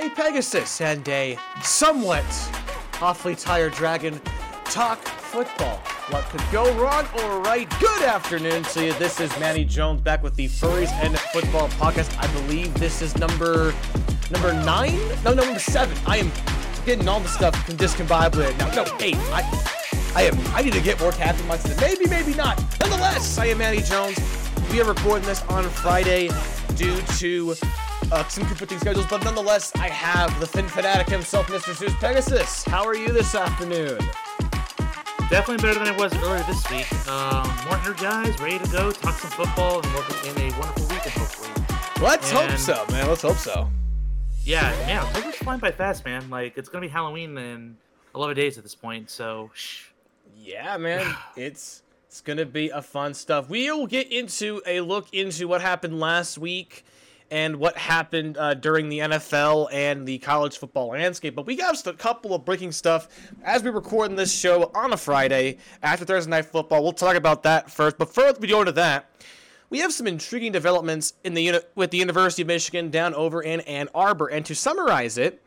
a Pegasus and a somewhat awfully tired dragon talk football. What could go wrong or right? Good afternoon to you. This is Mani Jones back with the Furries and Football podcast. I believe this is number number nine? No, number seven. I am getting all the stuff discombobulated now. No, eight. I I am I need to get more caffeine myself. Maybe, maybe not. Nonetheless, I am Mani Jones. We are recording this on Friday due to uh, some conflicting schedules, but nonetheless, I have the Fin Fanatic himself, Mr. Zeus Pegasus. How are you this afternoon? Definitely better than it was earlier this week. Um, more energized, ready to go, talk some football, and work in a wonderful weekend, hopefully. Let's And- hope so, man. Let's hope so. Yeah, man, October's flying by fast, man. Like, it's gonna be Halloween in 11 days at this point, so shh. Yeah, man. It's it's gonna be a fun stuff. We'll get into a look into what happened last week and what happened uh, during the NFL and the college football landscape. But we got just a couple of breaking stuff as we record this show on a Friday after Thursday night football. We'll talk about that first. But first, we go into that. We have some intriguing developments in the with the University of Michigan down over in Ann Arbor, and to summarize it,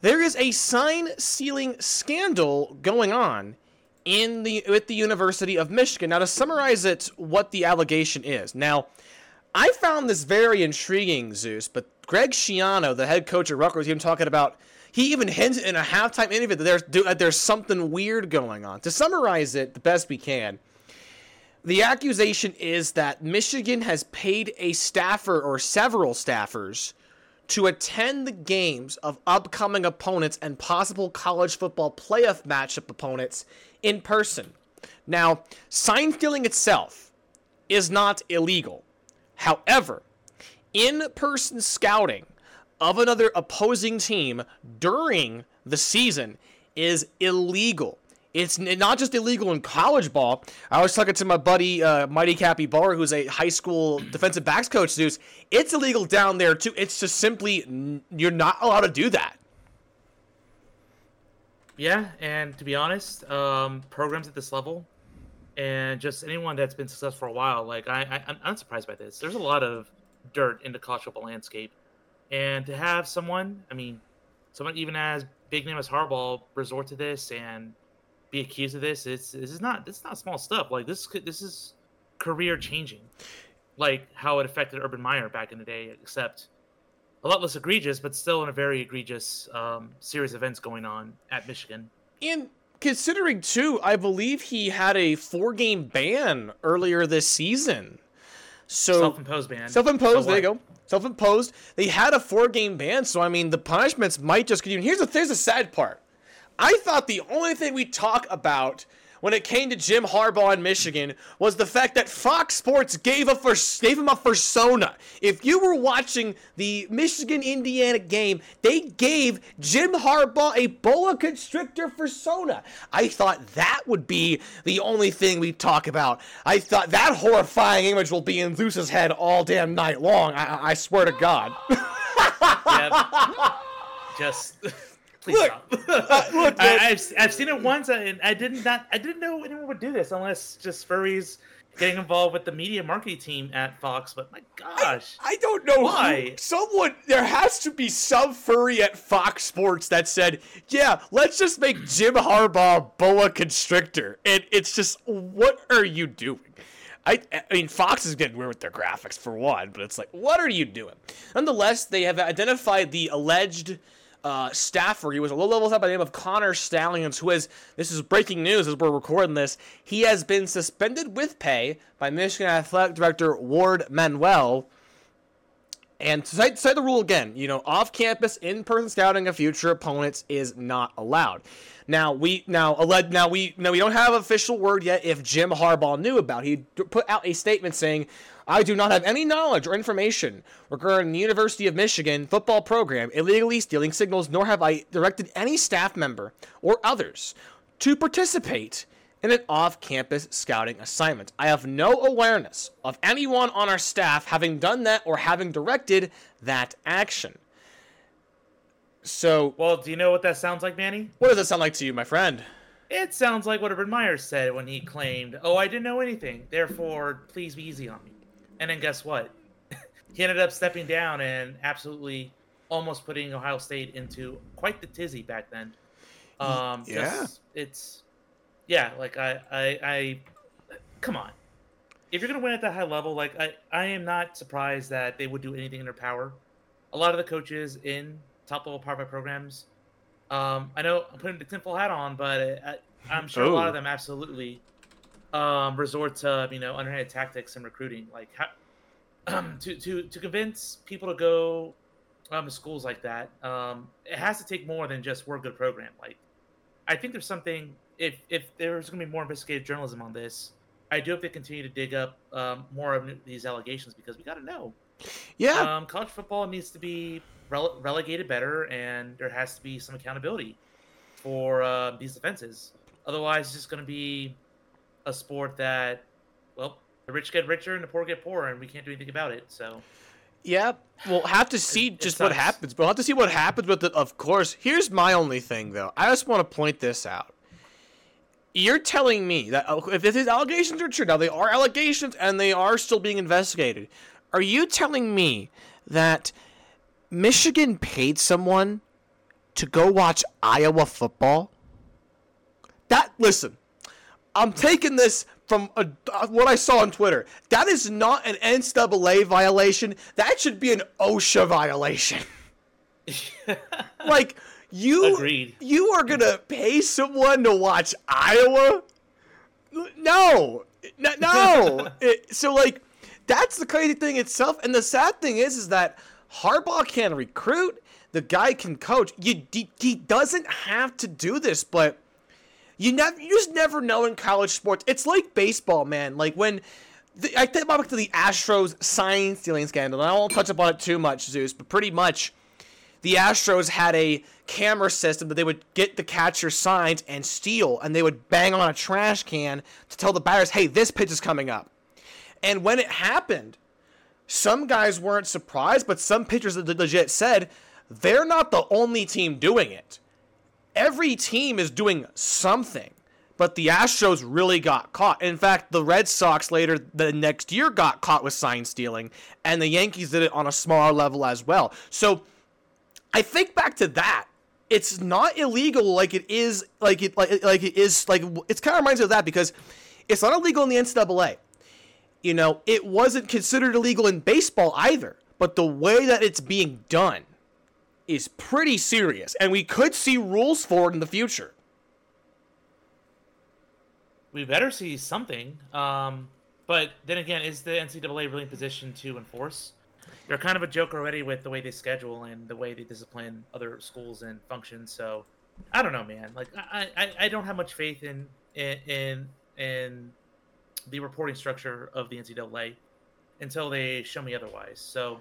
there is a sign stealing scandal going on in the with the University of Michigan. Now to summarize it, what the allegation is. Now, I found this very intriguing, Zeus, but Greg Schiano, the head coach at Rutgers, even talking about he even hinted in a halftime interview that there's that uh, there's something weird going on. To summarize it the best we can, the accusation is that Michigan has paid a staffer or several staffers to attend the games of upcoming opponents and possible college football playoff matchup opponents in person. Now, sign stealing itself is not illegal. However, in person scouting of another opposing team during the season is illegal. It's not just illegal in college ball. I was talking to my buddy uh, Mighty Cappy Barr, who's a high school defensive backs coach. Zeus, it's illegal down there too. It's just simply you're not allowed to do that. Yeah, and to be honest, um, programs at this level, and just anyone that's been successful for a while, like I, I, I'm surprised by this. There's a lot of dirt in the college football landscape, and to have someone, I mean, someone even as big name as Harbaugh resort to this and be accused of this, it's this is not this is not small stuff. Like this this is career changing, like how it affected Urban Meyer back in the day, except a lot less egregious, but still in a very egregious um, series of events going on at Michigan. And considering too, I believe he had a four game ban earlier this season. So Self-imposed ban. Self-imposed. So there you go. Self-imposed. They had a four-game ban, so I mean, the punishments might just continue. Here's the here's the sad part. I thought the only thing we talk about when it came to Jim Harbaugh in Michigan was the fact that Fox Sports gave a for, gave him a fursona. If you were watching the Michigan Indiana game, they gave Jim Harbaugh a boa constrictor fursona. I thought that would be the only thing we talk about. I thought that horrifying image will be in Zeus's head all damn night long. I, I- swear to God. Yeah. Just please Look, uh, look. I, I've I've seen it once, and I didn't not I didn't know anyone would do this unless just furries getting involved with the media marketing team at Fox. But my gosh, I don't know Why? who. Someone there has to be some furry at Fox Sports that said, "Yeah, let's just make Jim Harbaugh boa constrictor." And it's just, what are you doing? I, I mean, Fox is getting weird with their graphics for one, but it's like, what are you doing? Nonetheless, they have identified the alleged uh, staffer. He was a low-level staff by the name of Connor Stalions, who has this is breaking news as we're recording this. He has been suspended with pay by Michigan Athletic Director Warde Manuel. And to cite, cite the rule again, you know, off-campus, in-person scouting of future opponents is not allowed. Now we now alleged now we now we don't have official word yet if Jim Harbaugh knew about. It. He put out a statement saying, "I do not have any knowledge or information regarding the University of Michigan football program illegally stealing signals, nor have I directed any staff member or others to participate." In an off campus scouting assignment. I have no awareness of anyone on our staff having done that or having directed that action. So, well, do you know what that sounds like, Mani? what does that sound like to you, my friend? It sounds like what Urban Meyer said when he claimed, "Oh, I didn't know anything, therefore, please be easy on me." And then guess what? he ended up stepping down and absolutely almost putting Ohio State into quite the tizzy back then. Um, yeah, it's yeah, like I, I, I, come on. If you're gonna win at that high level, like I, I am not surprised that they would do anything in their power. A lot of the coaches in top level Power programs, um, I know I'm putting the tinfoil hat on, but I, I'm sure a lot of them absolutely um, resort to you know underhanded tactics and recruiting, like how, to to to convince people to go um, to schools like that. Um, it has to take more than just we're a good program. Like I think there's something if if there's going to be more investigative journalism on this, I do hope they continue to dig up um, more of these allegations because we got to know. Yeah. Um, college football needs to be rele- relegated better, and there has to be some accountability for uh, these offenses. Otherwise, it's just going to be a sport that, well, the rich get richer and the poor get poorer, and we can't do anything about it. So. Yeah, we'll have to see it, just it what happens. But we'll have to see what happens with it. Of course, here's my only thing though. I just want to point this out. You're telling me that uh, if these allegations are true, now they are allegations and they are still being investigated. Are you telling me that Michigan paid someone to go watch Iowa football? That listen, I'm taking this from a, uh, what I saw on Twitter. That is not an NCAA violation. That should be an OSHA violation. like you, Agreed. you are gonna pay someone to watch Iowa? No, no. no. it, so like, that's the crazy thing itself. And the sad thing is, is that Harbaugh can recruit. The guy can coach. You, he, doesn't have to do this, but you never, you just never know in college sports. It's like baseball, man. Like when the, I think back to the Astros sign stealing scandal. And I won't touch upon it too much, Zeus, but pretty much the Astros had a camera system that they would get the catcher signs and steal, and they would bang on a trash can to tell the batters, "Hey, this pitch is coming up." And when it happened, some guys weren't surprised, but some pitchers legit said they're not the only team doing it every team is doing something. But the Astros really got caught. In fact, the Red Sox later the next year got caught with sign stealing, and the Yankees did it on a smaller level as well. So I think back to that. It's not illegal like it is like it like, like it is like it's kind of reminds me of that because it's not illegal in the NCAA. You know, it wasn't considered illegal in baseball either. But the way that it's being done is pretty serious, and we could see rules for it in the future. We better see something. Um, but then again, is the NCAA really in position to enforce? They're kind of a joke already with the way they schedule and the way they discipline other schools and functions. So I don't know, man. Like I, I, I don't have much faith in in in the reporting structure of the NCAA until they show me otherwise. So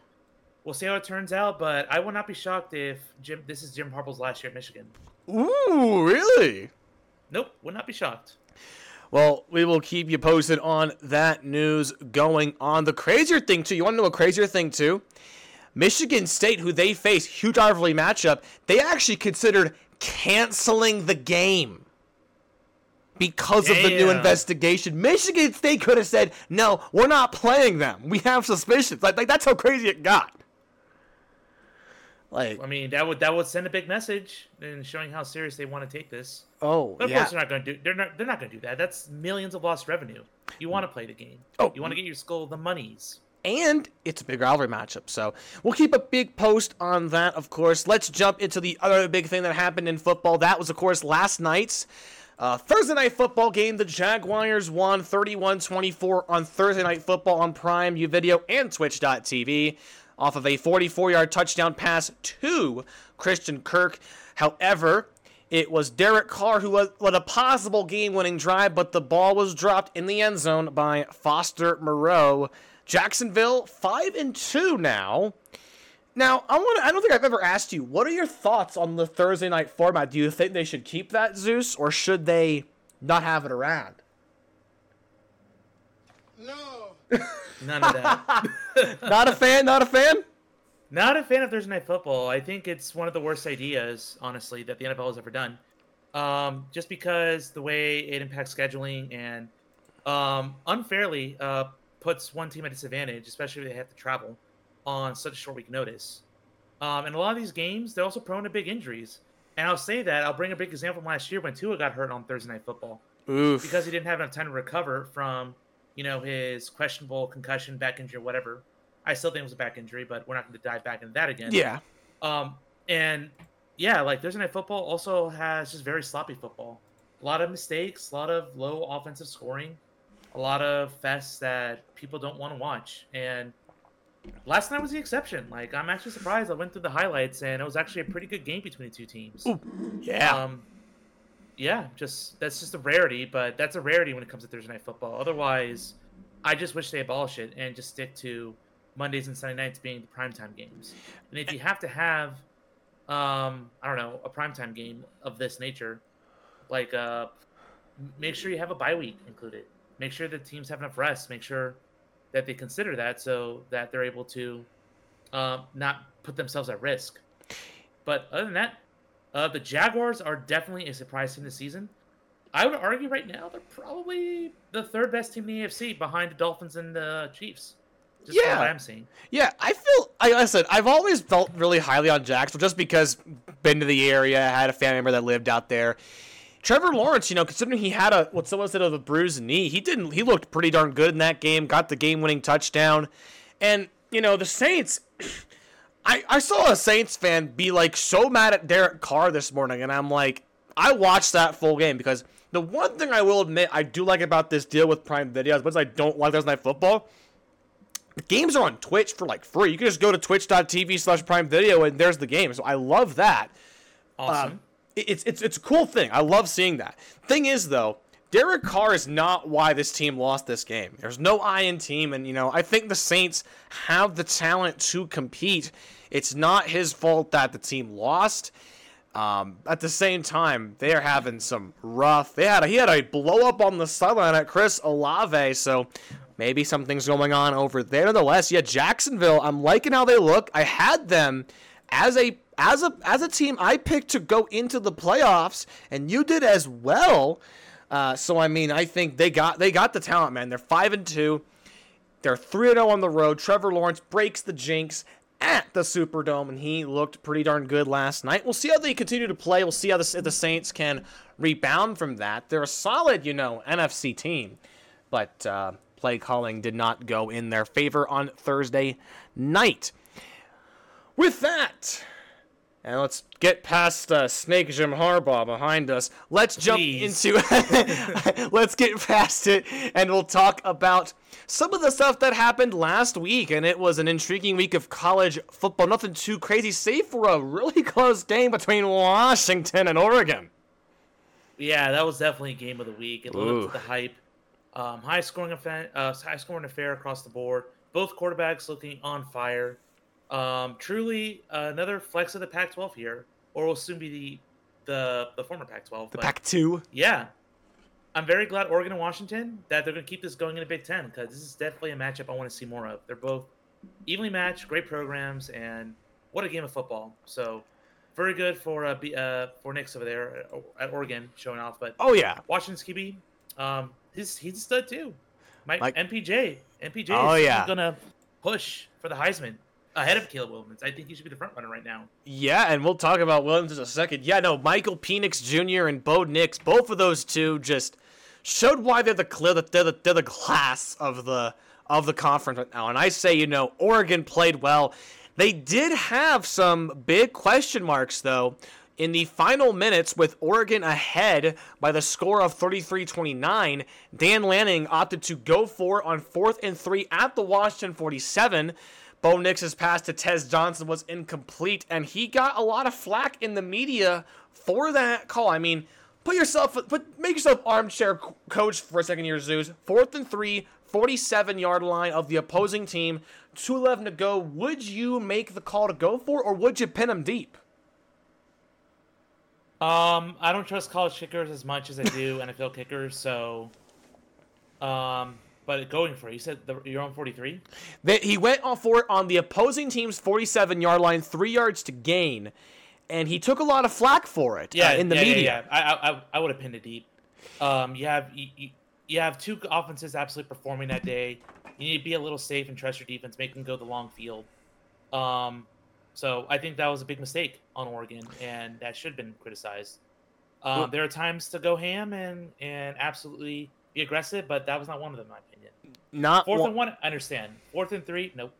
we'll see how it turns out. But I will not be shocked if Jim. This is Jim Harbaugh's last year at Michigan. Ooh, really? Nope, would not be shocked. Well, we will keep you posted on that news going on. The crazier thing too. You want to know a crazier thing too? Michigan State, who they face, huge rivalry matchup. They actually considered canceling the game because Damn. of the new investigation. Michigan State could have said, "No, we're not playing them. We have suspicions." Like, like that's how crazy it got. Like, I mean, that would that would send a big message in showing how serious they want to take this. Oh, but of yeah. course they're not going to do. They're not. They're not going to do that. That's millions of lost revenue. You want to play the game. Oh, you want to get your school the monies. And it's a big rivalry matchup, so we'll keep a big post on that, of course. Let's jump into the other big thing that happened in football. That was, of course, last night's uh, Thursday night football game. The Jaguars won 31 24 on Thursday night football on Prime, Uvideo, and Twitch.tv off of a 44 yard touchdown pass to Christian Kirk. However, it was Derek Carr who was a possible game winning drive, but the ball was dropped in the end zone by Foster Moreau. Jacksonville 5 and 2 now. Now, I want I don't think I've ever asked you, what are your thoughts on the Thursday night format? Do you think they should keep that Zeus or should they not have it around? No. None of that. not a fan, not a fan? Not a fan of Thursday Night Football. I think it's one of the worst ideas, honestly, that the NFL has ever done. Um, just because the way it impacts scheduling and um, unfairly uh, puts one team at disadvantage, especially if they have to travel on such a short week notice. Um, and a lot of these games, they're also prone to big injuries. And I'll say that I'll bring a big example from last year when Tua got hurt on Thursday Night Football Oof. because he didn't have enough time to recover from, you know, his questionable concussion, back injury, whatever. I still think it was a back injury, but we're not going to dive back into that again. yeah. Um, and yeah, like Thursday Night Football also has just very sloppy football. A lot of mistakes, a lot of low offensive scoring, a lot of fests that people don't want to watch. And last night was the exception. Like I'm actually surprised. I went through the highlights and it was actually a pretty good game between the two teams. Ooh, Yeah. Um, yeah, just that's just a rarity, but that's a rarity when it comes to Thursday night football. Otherwise, I just wish they abolish it and just stick to Mondays and Sunday nights being the primetime games. And if you have to have, um, I don't know, a primetime game of this nature, like uh, make sure you have a bye week included. Make sure the teams have enough rest. Make sure that they consider that so that they're able to um, not put themselves at risk. But other than that, uh, the Jaguars are definitely a surprise team this season. I would argue right now they're probably the third best team in the AFC behind the Dolphins and the Chiefs. Just Yeah. what I'm seeing. Yeah, I feel. Like I said, I've always felt really highly on Jacksonville just because been to the area, had a family member that lived out there. Trevor Lawrence, you know, considering he had a what someone said of a bruised knee, he didn't. He looked pretty darn good in that game. Got the game-winning touchdown, and you know the Saints. I I saw a Saints fan be like so mad at Derek Carr this morning, and I'm like, I watched that full game because the one thing I will admit I do like about this deal with Prime Video, as much as I don't like Thursday Night Football, the games are on Twitch for like free. You can just go to twitch.tv slash prime video and there's the game. So I love that. Awesome. Um, it- it's, it's, it's a cool thing. I love seeing that. Thing is, though, Derek Carr is not why this team lost this game. There's no I in team. And, you know, I think the Saints have the talent to compete. It's not his fault that the team lost. Um, at the same time, they are having some rough. They had a, he had a blow up on the sideline at Chris Olave, so maybe something's going on over there. Nonetheless, yeah, Jacksonville. I'm liking how they look. I had them as a as a as a team I picked to go into the playoffs, and you did as well. Uh, so I mean, I think they got they got the talent, man. They're five and two. They're 3 0 on the road. Trevor Lawrence breaks the jinx at the Superdome, and he looked pretty darn good last night. We'll see how they continue to play. We'll see how the, the Saints can rebound from that. They're a solid, you know, NFC team, but uh, play calling did not go in their favor on Thursday night. With that, and let's get past uh, Snake Jim Harbaugh behind us. Let's jump Please. into let's get past it, and we'll talk about some of the stuff that happened last week. And it was an intriguing week of college football. Nothing too crazy, save for a really close game between Washington and Oregon. Yeah, that was definitely a game of the week. It lived up to the hype. Um, high scoring affair, uh, high scoring affair across the board. Both quarterbacks looking on fire. Um, truly uh, another flex of the Pac-12 here, or will soon be the the, the former Pac-12. The but Pac 2. yeah, I'm very glad Oregon and Washington that they're going to keep this going in the Big Ten because this is definitely a matchup I want to see more of. They're both evenly matched, great programs, and what a game of football. So very good for uh, B, uh for Nix over there at Oregon showing off. But Oh, yeah. Washington's QB, um, he's he's a stud too. My Like- MPJ, MPJ Oh, is yeah. gonna push for the Heisman ahead of Caleb Williams. I think he should be the front runner right now. Yeah, and we'll talk about Williams in a second. Yeah, no, Michael Penix Jr. and Bo Nix, both of those two just showed why they're the clear that they're the, they're the class of the of the conference right now. And I say, you know, Oregon played well. They did have some big question marks though. In the final minutes, with Oregon ahead by the score of 33 29, Dan Lanning opted to go for on fourth and three at the Washington 47. Bo Nix's pass to Tez Johnson was incomplete, and he got a lot of flack in the media for that call. I mean, put yourself, put make yourself armchair coach for a second year, Zeus. Fourth and three, 47 yard line of the opposing team, 211 to go. Would you make the call to go for, or would you pin him deep? Um, I don't trust college kickers as much as I do NFL kickers, so um, but going for it, you said the, you're on 43. That he went on for it on the opposing team's 47 yard line, three yards to gain, and he took a lot of flack for it. uh, Yeah, in the yeah, yeah, media. Yeah, I, I, I would have pinned it deep. Um, you have you, you, you have two offenses absolutely performing that day. You need to be a little safe and trust your defense, make them go the long field. Um, So I think that was a big mistake on Oregon, and that should have been criticized. Um, there are times to go ham and and absolutely aggressive, but that was not one of them, in my opinion. Not Fourth one- and one, I understand. Fourth and three, nope,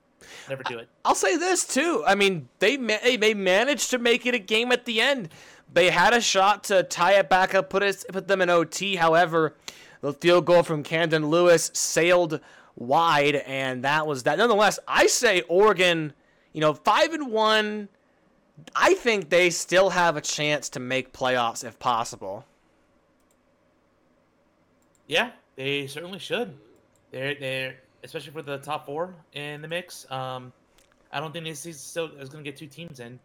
never do it. I'll say this too. I mean, they ma- they managed to make it a game at the end. They had a shot to tie it back up, put us put them in OT. However, the field goal from Camden Lewis sailed wide, and that was that. Nonetheless, I say Oregon. You know, five and one. I think they still have a chance to make playoffs if possible. Yeah, they certainly should. They're they're especially for the top four in the mix. Um, I don't think this season still is going to get two teams in.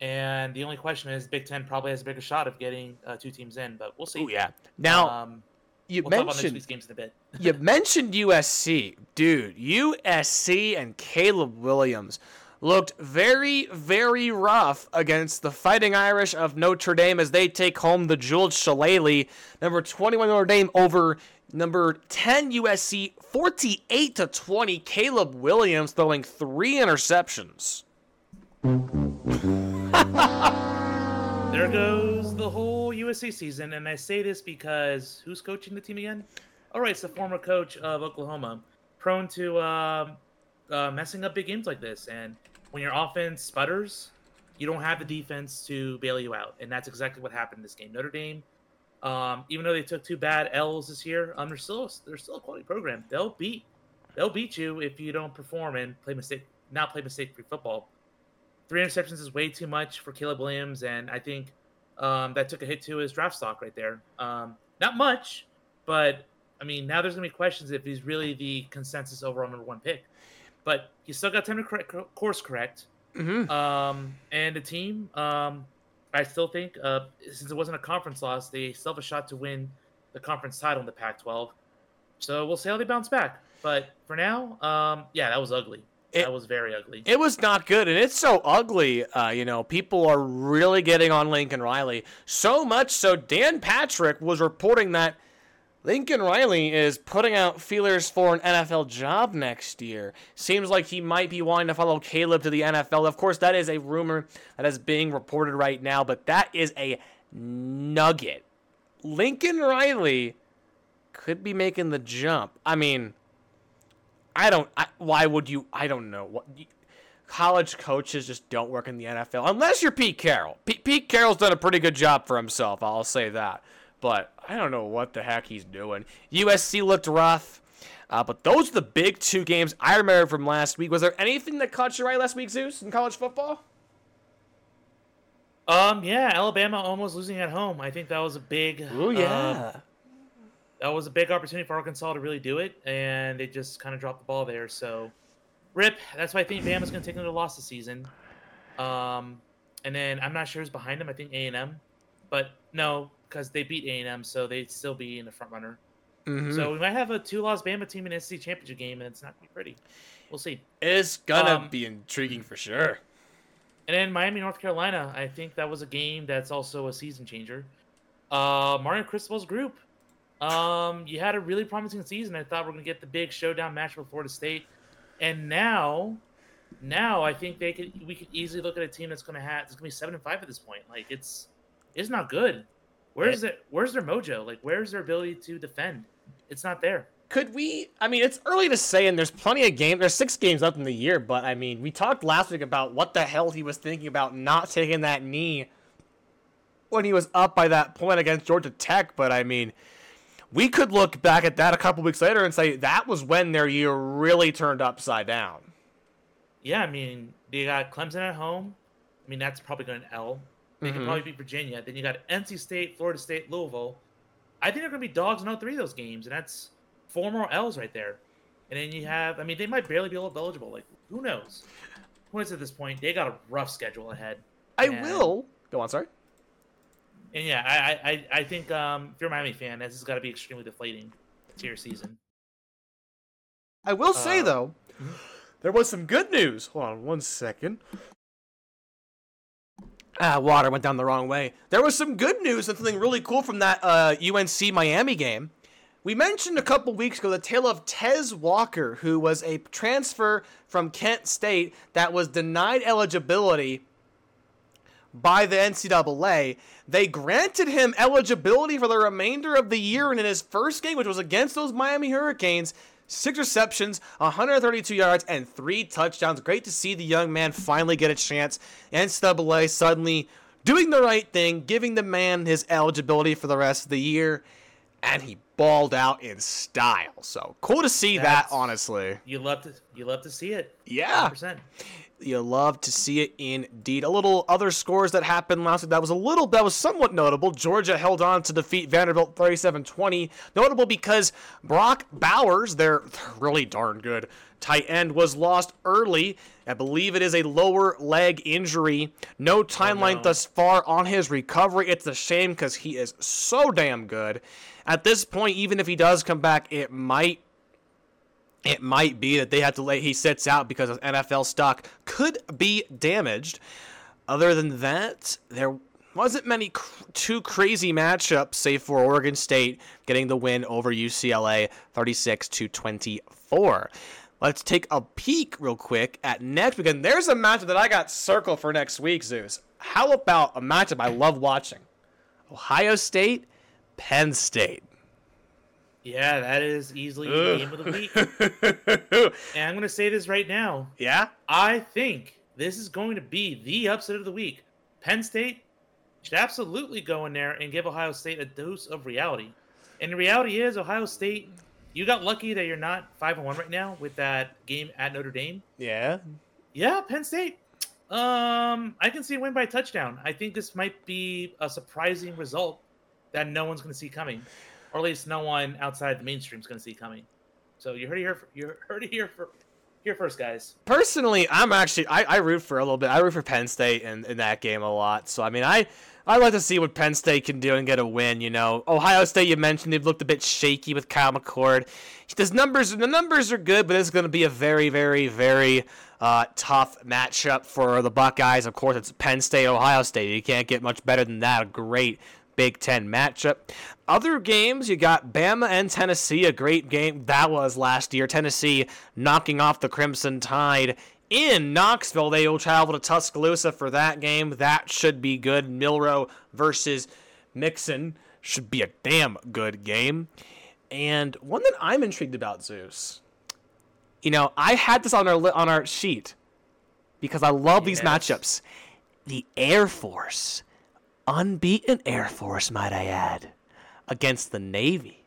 And the only question is, Big Ten probably has a bigger shot of getting uh, two teams in, but we'll see. Oh yeah. Now um, you we'll talk about next mentioned games in a bit. you mentioned USC, dude. USC and Caleb Williams looked very, very rough against the Fighting Irish of Notre Dame as they take home the jeweled Shillelagh, number 21 Notre Dame over number 10 USC, 48 to 20. Caleb Williams throwing three interceptions. There goes the whole USC season, and I say this because who's coaching the team again? All right, it's the former coach of Oklahoma, prone to um uh, messing up big games like this. And when your offense sputters, you don't have the defense to bail you out, and that's exactly what happened in this game. Notre Dame, um, even though they took two bad L's this year, um, they're still they're still a quality program. They'll beat they'll beat you if you don't perform and play mistake not play mistake free football. Three interceptions is way too much for Caleb Williams, and I think um, that took a hit to his draft stock right there. Um, not much, but I mean, now there's gonna be questions if he's really the consensus overall number one pick. But he still got time to correct, course correct. Mm-hmm. Um, and the team, um, I still think, uh, since it wasn't a conference loss, they still have a shot to win the conference title in the Pac-12. So we'll see how they bounce back. But for now, um, yeah, that was ugly. It- that was very ugly. It was not good, and it's so ugly. Uh, you know, people are really getting on Lincoln Riley. So much so, Dan Patrick was reporting that Lincoln Riley is putting out feelers for an NFL job next year. Seems like he might be wanting to follow Caleb to the NFL. Of course, that is a rumor that is being reported right now, but that is a nugget. Lincoln Riley could be making the jump. I mean, I don't. I, why would you? I don't know. What college coaches just don't work in the NFL unless you're Pete Carroll. Pete, Pete Carroll's done a pretty good job for himself. I'll say that. But I don't know what the heck he's doing. USC looked rough. Uh, but those are the big two games I remember from last week. Was there anything that caught your eye last week, Zeus, in college football? Um, yeah, Alabama almost losing at home. I think that was a big. Oh uh, that was a big opportunity for Arkansas to really do it, and they just kind of dropped the ball there. So, rip. That's why I think Bama's going to take another loss this season. Um, and then I'm not sure who's behind them. I think A and M, but no, because they beat A and M, so they'd still be in the front runner. Mhm. So we might have a two-loss Bama team in the SEC championship game, and it's not gonna be pretty. We'll see. it's gonna um, be intriguing for sure. And then Miami, North Carolina. I think that was a game that's also a season changer. Uh, Mario Cristobal's group. Um, you had a really promising season. I thought we are gonna get the big showdown match with Florida State, and now, now I think they could we could easily look at a team that's gonna have it's gonna be seven and five at this point. Like it's it's not good. Where's eh. it? Where's their mojo? Like where's their ability to defend? It's not there. Could we? I mean, it's early to say, and there's plenty of games. There's six games left in the year, but I mean, we talked last week about what the hell he was thinking about not taking that knee when he was up by that point against Georgia Tech. But I mean, we could look back at that a couple weeks later and say that was when their year really turned upside down. Yeah, I mean, they got Clemson at home. I mean, that's probably going to L. They Mhm. can probably beat Virginia. Then you got NC State, Florida State, Louisville. I think they're going to be dogs in all three of those games, and that's four more L's right there. And then you have, I mean, they might barely be eligible. Like, who knows? Points at this point, they got a rough schedule ahead. I And- will go on. Sorry. And yeah, I I, I- think um, if you're a Miami fan, this has got to be extremely deflating to your season. I will say Uh, though, mhm. there was some good news. Hold on one second. Ah, water went down the wrong way. There was some good news and something really cool from that uh, UNC Miami game. We mentioned a couple weeks ago the tale of Tez Walker, who was a transfer from Kent State that was denied eligibility by the NCAA. They granted him eligibility for the remainder of the year, and in his first game, which was against those Miami Hurricanes, six receptions, 132 yards, and three touchdowns. Great to see the young man finally get a chance. And NCAA suddenly doing the right thing, giving the man his eligibility for the rest of the year, and he balled out in style. So cool to see That's- that, honestly. You love to you love to see it. Yeah. 100%. You love to see it indeed. A little other scores that happened last week that was a little that was somewhat notable. Georgia held on to defeat Vanderbilt 37-20. Notable because Brock Bowers, their really darn good tight end, was lost early. I believe it is a lower leg injury. No oh, timeline no. thus far on his recovery. It's a shame because he is so damn good. At this point, even if he does come back, it might it might be that they have to let he sits out because NFL stock could be damaged. Other than that, there wasn't many cr- too crazy matchups, save for Oregon State getting the win over UCLA, 36 to 24. Let's take a peek real quick at next week, and there's a matchup that I got circled for next week, Zeus. How about a matchup I love watching? Ohio State, Penn State. Yeah, that is easily the game of the week. And I'm going to say this right now. yeah? I think this is going to be the upset of the week. Penn State should absolutely go in there and give Ohio State a dose of reality. And the reality is, Ohio State, you got lucky that you're not five and one right now with that game at Notre Dame. Yeah. Yeah, Penn State. Um, I can see a win by touchdown. I think this might be a surprising result that no one's going to see coming, or at least no one outside the mainstream is going to see coming. So you heard it here. You heard it here for here first, guys. personally, I'm actually I, I root for a little bit. I root for Penn State in, in that game a lot. So I mean, I I like to see what Penn State can do and get a win. You know, Ohio State. You mentioned they've looked a bit shaky with Kyle McCord. His numbers the numbers are good, but it's going to be a very very very uh, tough matchup for the Buckeyes. Of course, it's Penn State Ohio State. You can't get much better than that. A great Big Ten matchup. Other games, you got Bama and Tennessee, a great game that was last year. Tennessee knocking off the Crimson Tide in Knoxville. They will travel to Tuscaloosa for that game. That should be good. Milroe versus Mixon should be a damn good game. And one that I'm intrigued about, Zeus. You know, I had this on our li- on our sheet because I love these matchups. The Air Force unbeaten Air Force, might I add, against the Navy.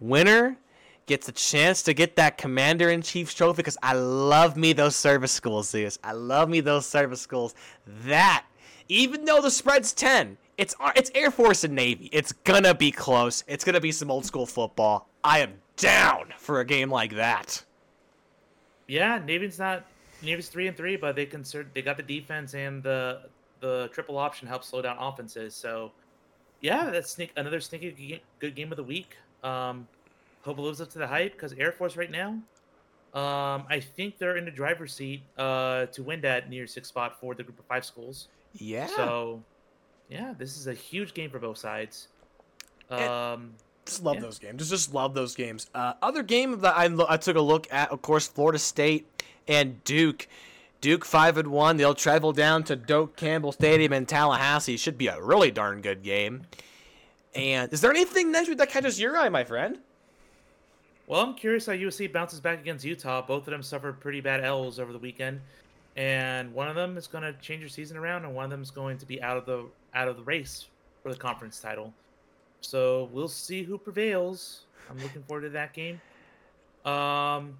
Winner gets a chance to get that Commander in Chief's trophy because I love me those service schools, Zeus. I love me those service schools. That, even though the spread's 10, it's, it's Air Force and Navy. It's gonna be close. It's gonna be some old school football. I am down for a game like that. Yeah, Navy's not Navy's three and three, but they concern they got the defense and the the triple option helps slow down offenses. So yeah, that's sneak another sneaky good game of the week. Um, hope it lives up to the hype because Air Force right now, um, I think they're in the driver's seat uh, to win that near six spot for the group of five schools. Yeah. So yeah, this is a huge game for both sides. Um, Just love Yeah. those games. Just, just love those games. Uh, other game that I, lo- I took a look at, of course, Florida State and Duke. Duke five and one. They'll travel down to Doak Campbell Stadium in Tallahassee. Should be a really darn good game. And is there anything next week that catches your eye, my friend? Well, I'm curious how USC bounces back against Utah. Both of them suffered pretty bad L's over the weekend, and one of them is going to change their season around, and one of them is going to be out of the out of the race for the conference title. So we'll see who prevails. I'm looking forward to that game. Um,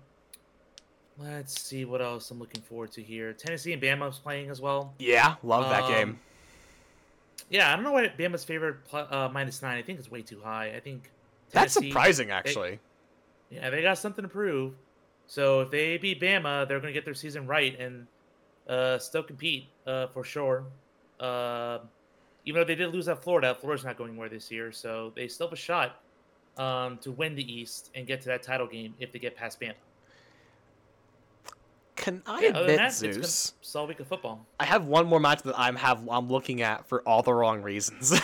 let's see what else I'm looking forward to here. Tennessee and Bama's playing as well. Yeah, love that Um, game. Yeah, I don't know why Bama's favorite uh, minus nine. I think it's way too high. I think That's surprising, actually. Yeah, they got something to prove. So if they beat Bama, they're going to get their season right and uh, still compete uh, for sure. Uh, even though they did lose at Florida, Florida's not going anywhere this year, so they still have a shot um, to win the East and get to that title game if they get past Bama. Can I Yeah, admit, that, it's Zeus? solid week of football. I have one more match that I'm have I'm looking at for all the wrong reasons.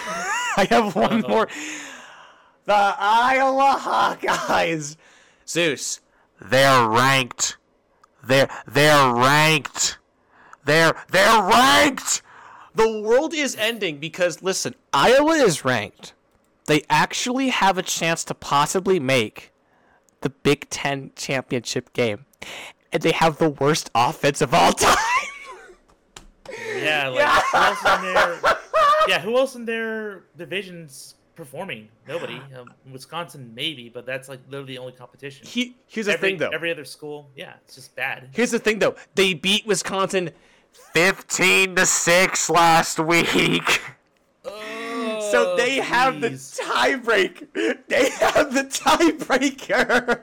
I have one Uh-oh. more. the Iowa Hawkeyes. Zeus, they're ranked. They're they're ranked. They're they're ranked. The world is ending because listen, Iowa is ranked. They actually have a chance to possibly make the Big Ten championship game, and they have the worst offense of all time. Yeah, like who else in their yeah, who else in their divisions performing? Nobody. Um, Wisconsin maybe, but that's like literally the only competition. He, here's the thing though. Every other school, yeah, it's just bad. Here's the thing though. They beat Wisconsin 15 to 6 last week. so oh, they have the please. tiebreak. They have the tiebreaker.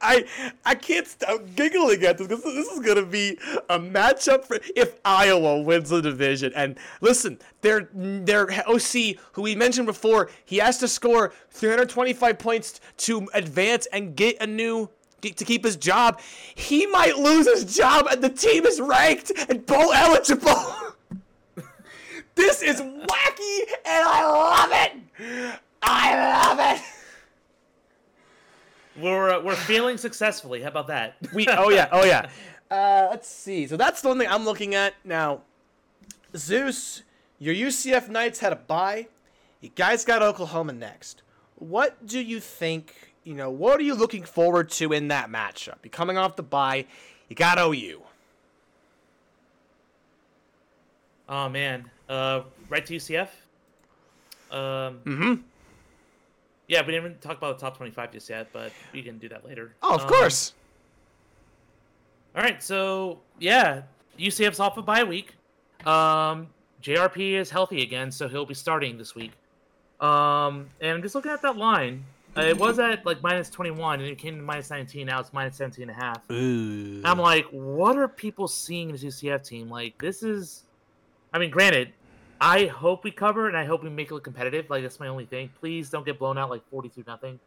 I I can't stop giggling at this because this is gonna be a matchup for if Iowa wins the division. And listen, their their OC, who we mentioned before, he has to score 325 points to advance and get a new to keep his job. He might lose his job, and the team is ranked and bowl eligible. This is wacky, and I love it. I love it. We're uh, we're failing successfully. How about that? We oh yeah oh yeah. Uh, let's see. So that's the one thing I'm looking at now. Zeus, your UCF Knights had a bye. You guys got Oklahoma next. What do you think? You know, what are you looking forward to in that matchup? You're coming off the bye. You got OU. Oh man, uh, right to UCF. Um, Mm-hmm. yeah, we didn't even talk about the top twenty-five just yet, but we can do that later. Oh, of Um, course. All right, so yeah, UCF's off a bye week. Um, JRP is healthy again, so he'll be starting this week. Um, and I'm just looking at that line. Uh, it was at like minus 21, and it came to minus 19. Now it's minus 17 and a half. Ooh. I'm like, what are people seeing in this UCF team? Like, this is. I mean, granted, I hope we cover and I hope we make it look competitive. Like, that's my only thing. Please don't get blown out like 42 nothing.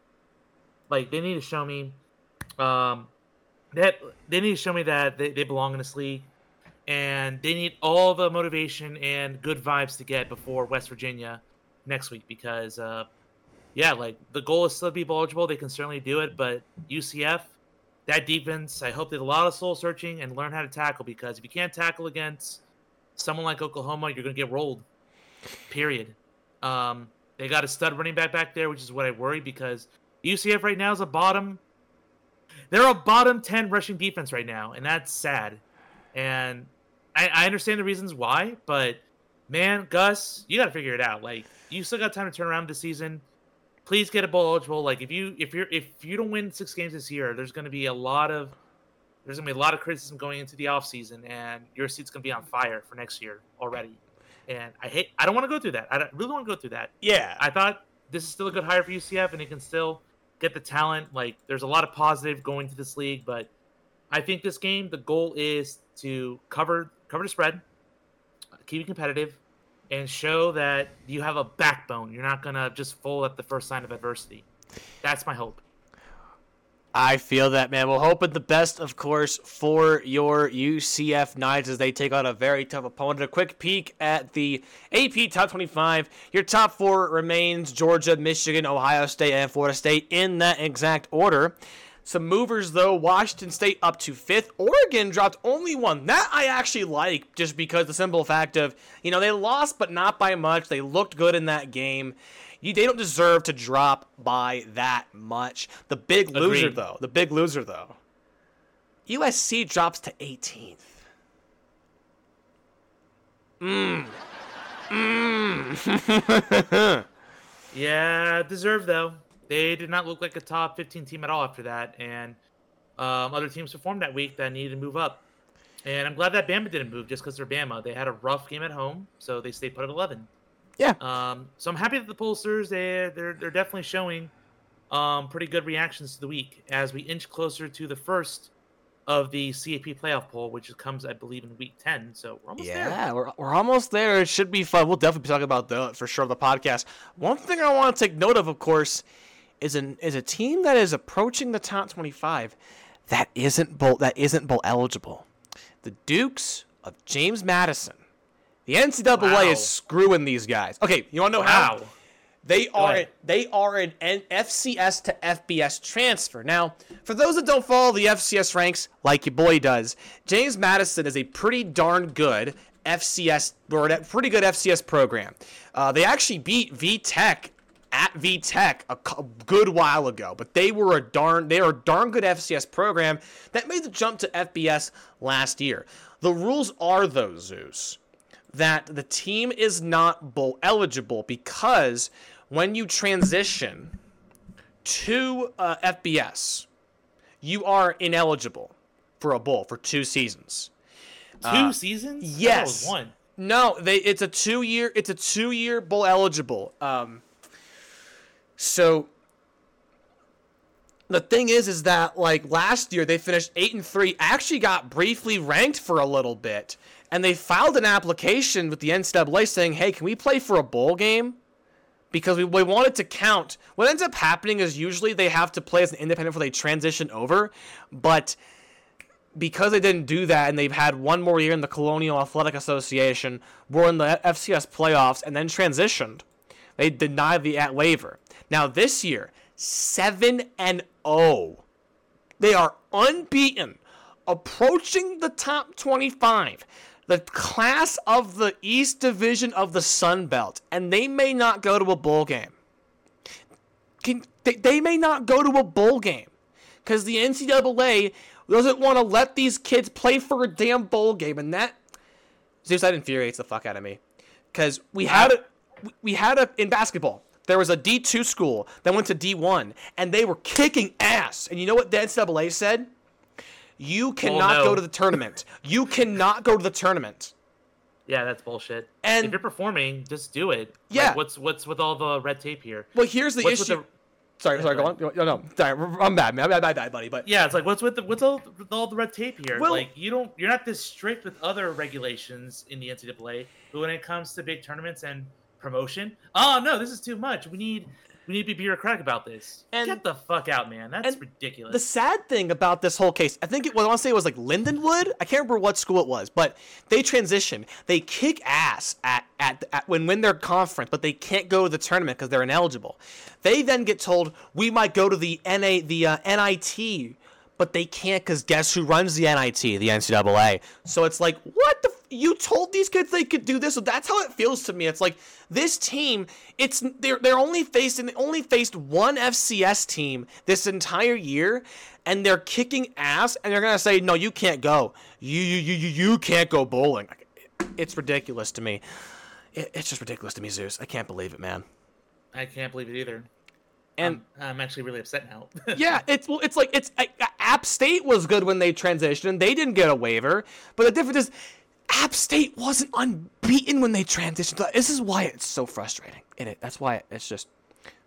Like, they need to show me. Um, that they need to show me that they, they belong in this league, and they need all the motivation and good vibes to get before West Virginia next week because, uh, yeah, like the goal is still to be eligible. They can certainly do it, but UCF, that defense, I hope they do a lot of soul searching and learn how to tackle because if you can't tackle against someone like Oklahoma, you're gonna get rolled. Period. Um, they got a stud running back back there, which is what I worry because UCF right now is a bottom they're a bottom 10 rushing defense right now, and that's sad. And I, I understand the reasons why, but man, Gus, you got to figure it out. Like, you still got time to turn around this season. Please get a bowl eligible. Like, if you if you're if you don't win six games this year, there's going to be a lot of there's going to be a lot of criticism going into the offseason, and your seat's going to be on fire for next year already. And I hate I don't want to go through that. I don't, really want to go through that. yeah. I thought this is still a good hire for UCF, and they can still get the talent. Like, there's a lot of positive going to this league, but I think this game, the goal is to cover cover the spread, keep it competitive, and show that you have a backbone. You're not gonna just fold at the first sign of adversity. That's my hope. I feel that, man. We'll hope at the best, of course, for your UCF Knights as they take on a very tough opponent. A quick peek at the AP Top 25. Your top four remains Georgia, Michigan, Ohio State, and Florida State in that exact order. Some movers, though. Washington State up to fifth. Oregon dropped only one. That I actually like just because the simple fact of, you know, they lost, but not by much. They looked good in that game. You, they don't deserve to drop by that much. The big loser, Agreed. though, the big loser, though, USC drops to 18th. Mmm. Mmm. Yeah, deserved though. They did not look like a top 15 team at all after that, and um, other teams performed that week that needed to move up. And I'm glad that Bama didn't move just because they're Bama. They had a rough game at home, so they stayed put at 11. Yeah. Um, so I'm happy that the pollsters they they're they're definitely showing um, pretty good reactions to the week as we inch closer to the first of the CFP playoff poll, which comes I believe in week 10. So we're almost there. Yeah, we're, we're almost there. It should be fun. We'll definitely be talking about that for sure on the podcast. One thing I want to take note of, of course, is an is a team that is approaching the top 25 that isn't bowl that isn't bowl eligible. The Dukes of James Madison. The NCAA Wow. is screwing these guys. Okay, you want to know how? They are they are an FCS to FBS transfer. Now, for those that don't follow the FCS ranks like your boy does, James Madison is a pretty darn good FCS or a pretty good FCS program. Uh, they actually beat V Tech at V Tech a good while ago, but they were a darn they are a darn good FCS program that made the jump to FBS last year. The rules are those Zeus, that the team is not bowl eligible because when you transition to uh, FBS, you are ineligible for a bowl for two seasons. Two Uh, seasons? Yes. one. No, they it's a two year it's a two year bowl eligible. Um so the thing is is that like last year they finished eight and three, actually got briefly ranked for a little bit, and they filed an application with the NCAA saying, Hey, can we play for a bowl game? Because we, we want it to count. What ends up happening is usually they have to play as an independent before they transition over, but because they didn't do that and they've had one more year in the Colonial Athletic Association, were in the FCS playoffs and then transitioned, they denied the at waiver. Now this year, 7 and 0. They are unbeaten, approaching the top 25. The class of the East Division of the Sun Belt, and they may not go to a bowl game. Can, they, they may not go to a bowl game because the NCAA doesn't want to let these kids play for a damn bowl game, and that Zeus that infuriates the fuck out of me because we had a we- had a in basketball. There was a D two school that went to D one, and they were kicking ass. And you know what the NCAA said? You cannot no. go to the tournament. You cannot go to the tournament. Yeah, that's bullshit. And- if you're performing, just do it. Like, Yeah. what's what's with all the red tape here? Well, here's the What's issue. the- Sorry, sorry, go on. No, no, sorry, I'm bad, man. I'm bad, bad, buddy. But Yeah, it's like what's with the, what's all with all the red tape here? Well- like you don't you're not this strict with other regulations in the NCAA, but when it comes to big tournaments and promotion, oh no, this is too much. We need we need to be bureaucratic about this. And- Get the fuck out, man. That's ridiculous. The sad thing about this whole case, I think it, well, I want to say it was like Lindenwood. I can't remember what school it was, but they transition. They kick ass at, at, at when win their conference, but they can't go to the tournament because they're ineligible. They then get told we might go to the NA the uh, NIT, but they can't because guess who runs the NIT? The NCAA. So it's like what the. You told these kids they could do this, so that's how it feels to me. It's like this team, it's they're they're only facing they only faced one FCS team this entire year, and they're kicking ass, and they're gonna say no, you can't go, you you you you, can't go bowling. It's ridiculous to me. It, it's just ridiculous to me, Zeus. I can't believe it, man. I can't believe it either. And I'm, I'm actually really upset now. yeah, it's well, it's like it's App State was good when they transitioned. They didn't get a waiver, but the difference is App State wasn't unbeaten when they transitioned. This is why it's so frustrating. In it, that's why it's just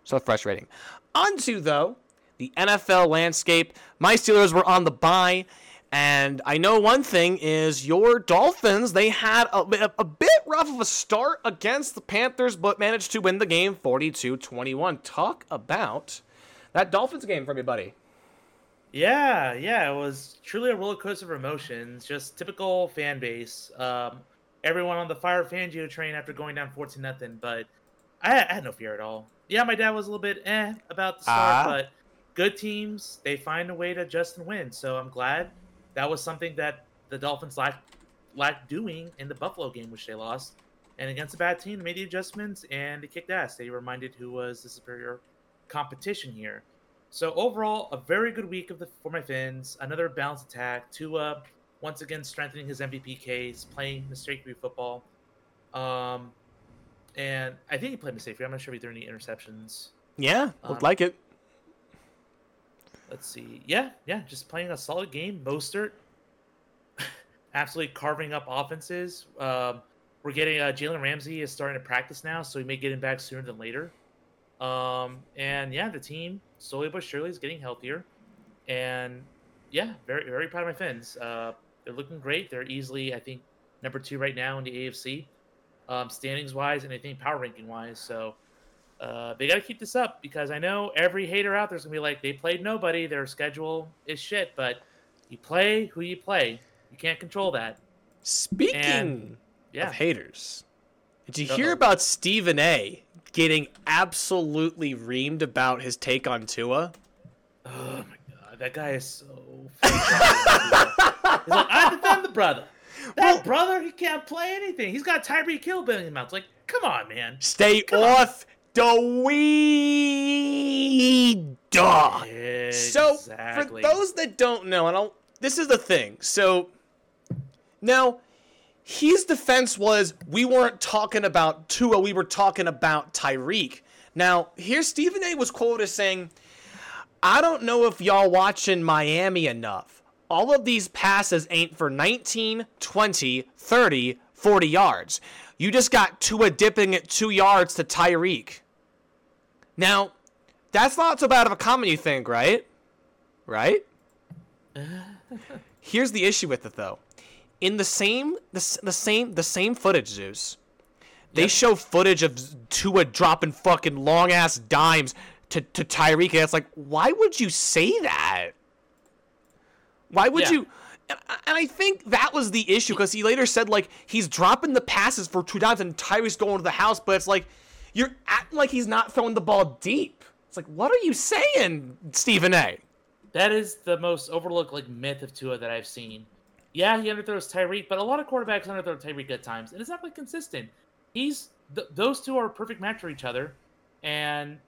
so frustrating. Onto though the NFL landscape. My Steelers were on the bye. And I know one thing is your Dolphins, they had a, a, a bit rough of a start against the Panthers, but managed to win the game 42 21. Talk about that Dolphins game for me, buddy. Yeah, yeah, it was truly a roller coaster of emotions. Just typical fan base. Um, everyone on the fire Fangio train after going down fourteen nothing, but I, I had no fear at all. Yeah, my dad was a little bit eh about the start, Ah. but good teams they find a way to adjust and win. So I'm glad that was something that the Dolphins lacked lacked doing in the Buffalo game, which they lost. And against a bad team, they made the adjustments and they kicked ass. They reminded who was the superior competition here. So overall, a very good week of the for my Finns. Another balanced attack. Tua once again strengthening his MVP case, playing mistake-free football. Um, and I think he played mistake-free. I'm not sure if he threw any interceptions. Yeah, looked Um, like it. Let's see. Yeah, yeah, just playing a solid game. Mostert absolutely carving up offenses. Um, we're getting uh, Jalen Ramsey is starting to practice now, so he may get him back sooner than later. Um, and yeah, the team slowly but surely is getting healthier. And yeah, very very proud of my Finns. Uh, they're looking great. They're easily, I think, number two right now in the AFC, um, standings wise, and I think power ranking wise. So uh, they got to keep this up because I know every hater out there's gonna be like, they played nobody, their schedule is shit. But you play who you play. You can't control that. Speaking and- Yeah. of haters, did you Uh-oh. hear about Stephen A. getting absolutely reamed about his take on Tua. Oh my god, that guy is so. He's like, I defend the brother. That well, brother, he can't play anything. He's got Tyreek Hill in his mouth. like, come on, man. Stay come off on. the weed. Exactly. So, for those that don't know, and I'll, this is the thing. So, now his defense was we weren't talking about Tua, we were talking about Tyreek. Now, here Stephen A was quoted as saying, I don't know if y'all watching Miami enough. All of these passes ain't for 19, 20, 30, 40 yards. You just got Tua dipping at two yards to Tyreek. Now, that's not so bad of a comment, you think, right? Right? Here's the issue with it, though in the same the, the same the same footage, Zeus. They yep. show footage of Tua dropping fucking long ass dimes to to Tyreek, and it's like, why would you say that? Why would yeah. you? And, and I think that was the issue because he later said like he's dropping the passes for two times and Tyreek's going to the house, but it's like you're acting like he's not throwing the ball deep. It's like, what are you saying, Stephen A? That is the most overlooked like myth of Tua that I've seen yeah, he underthrows Tyreek, but a lot of quarterbacks underthrow Tyreek at times, and it's not really consistent. He's th- those two are a perfect match for each other, and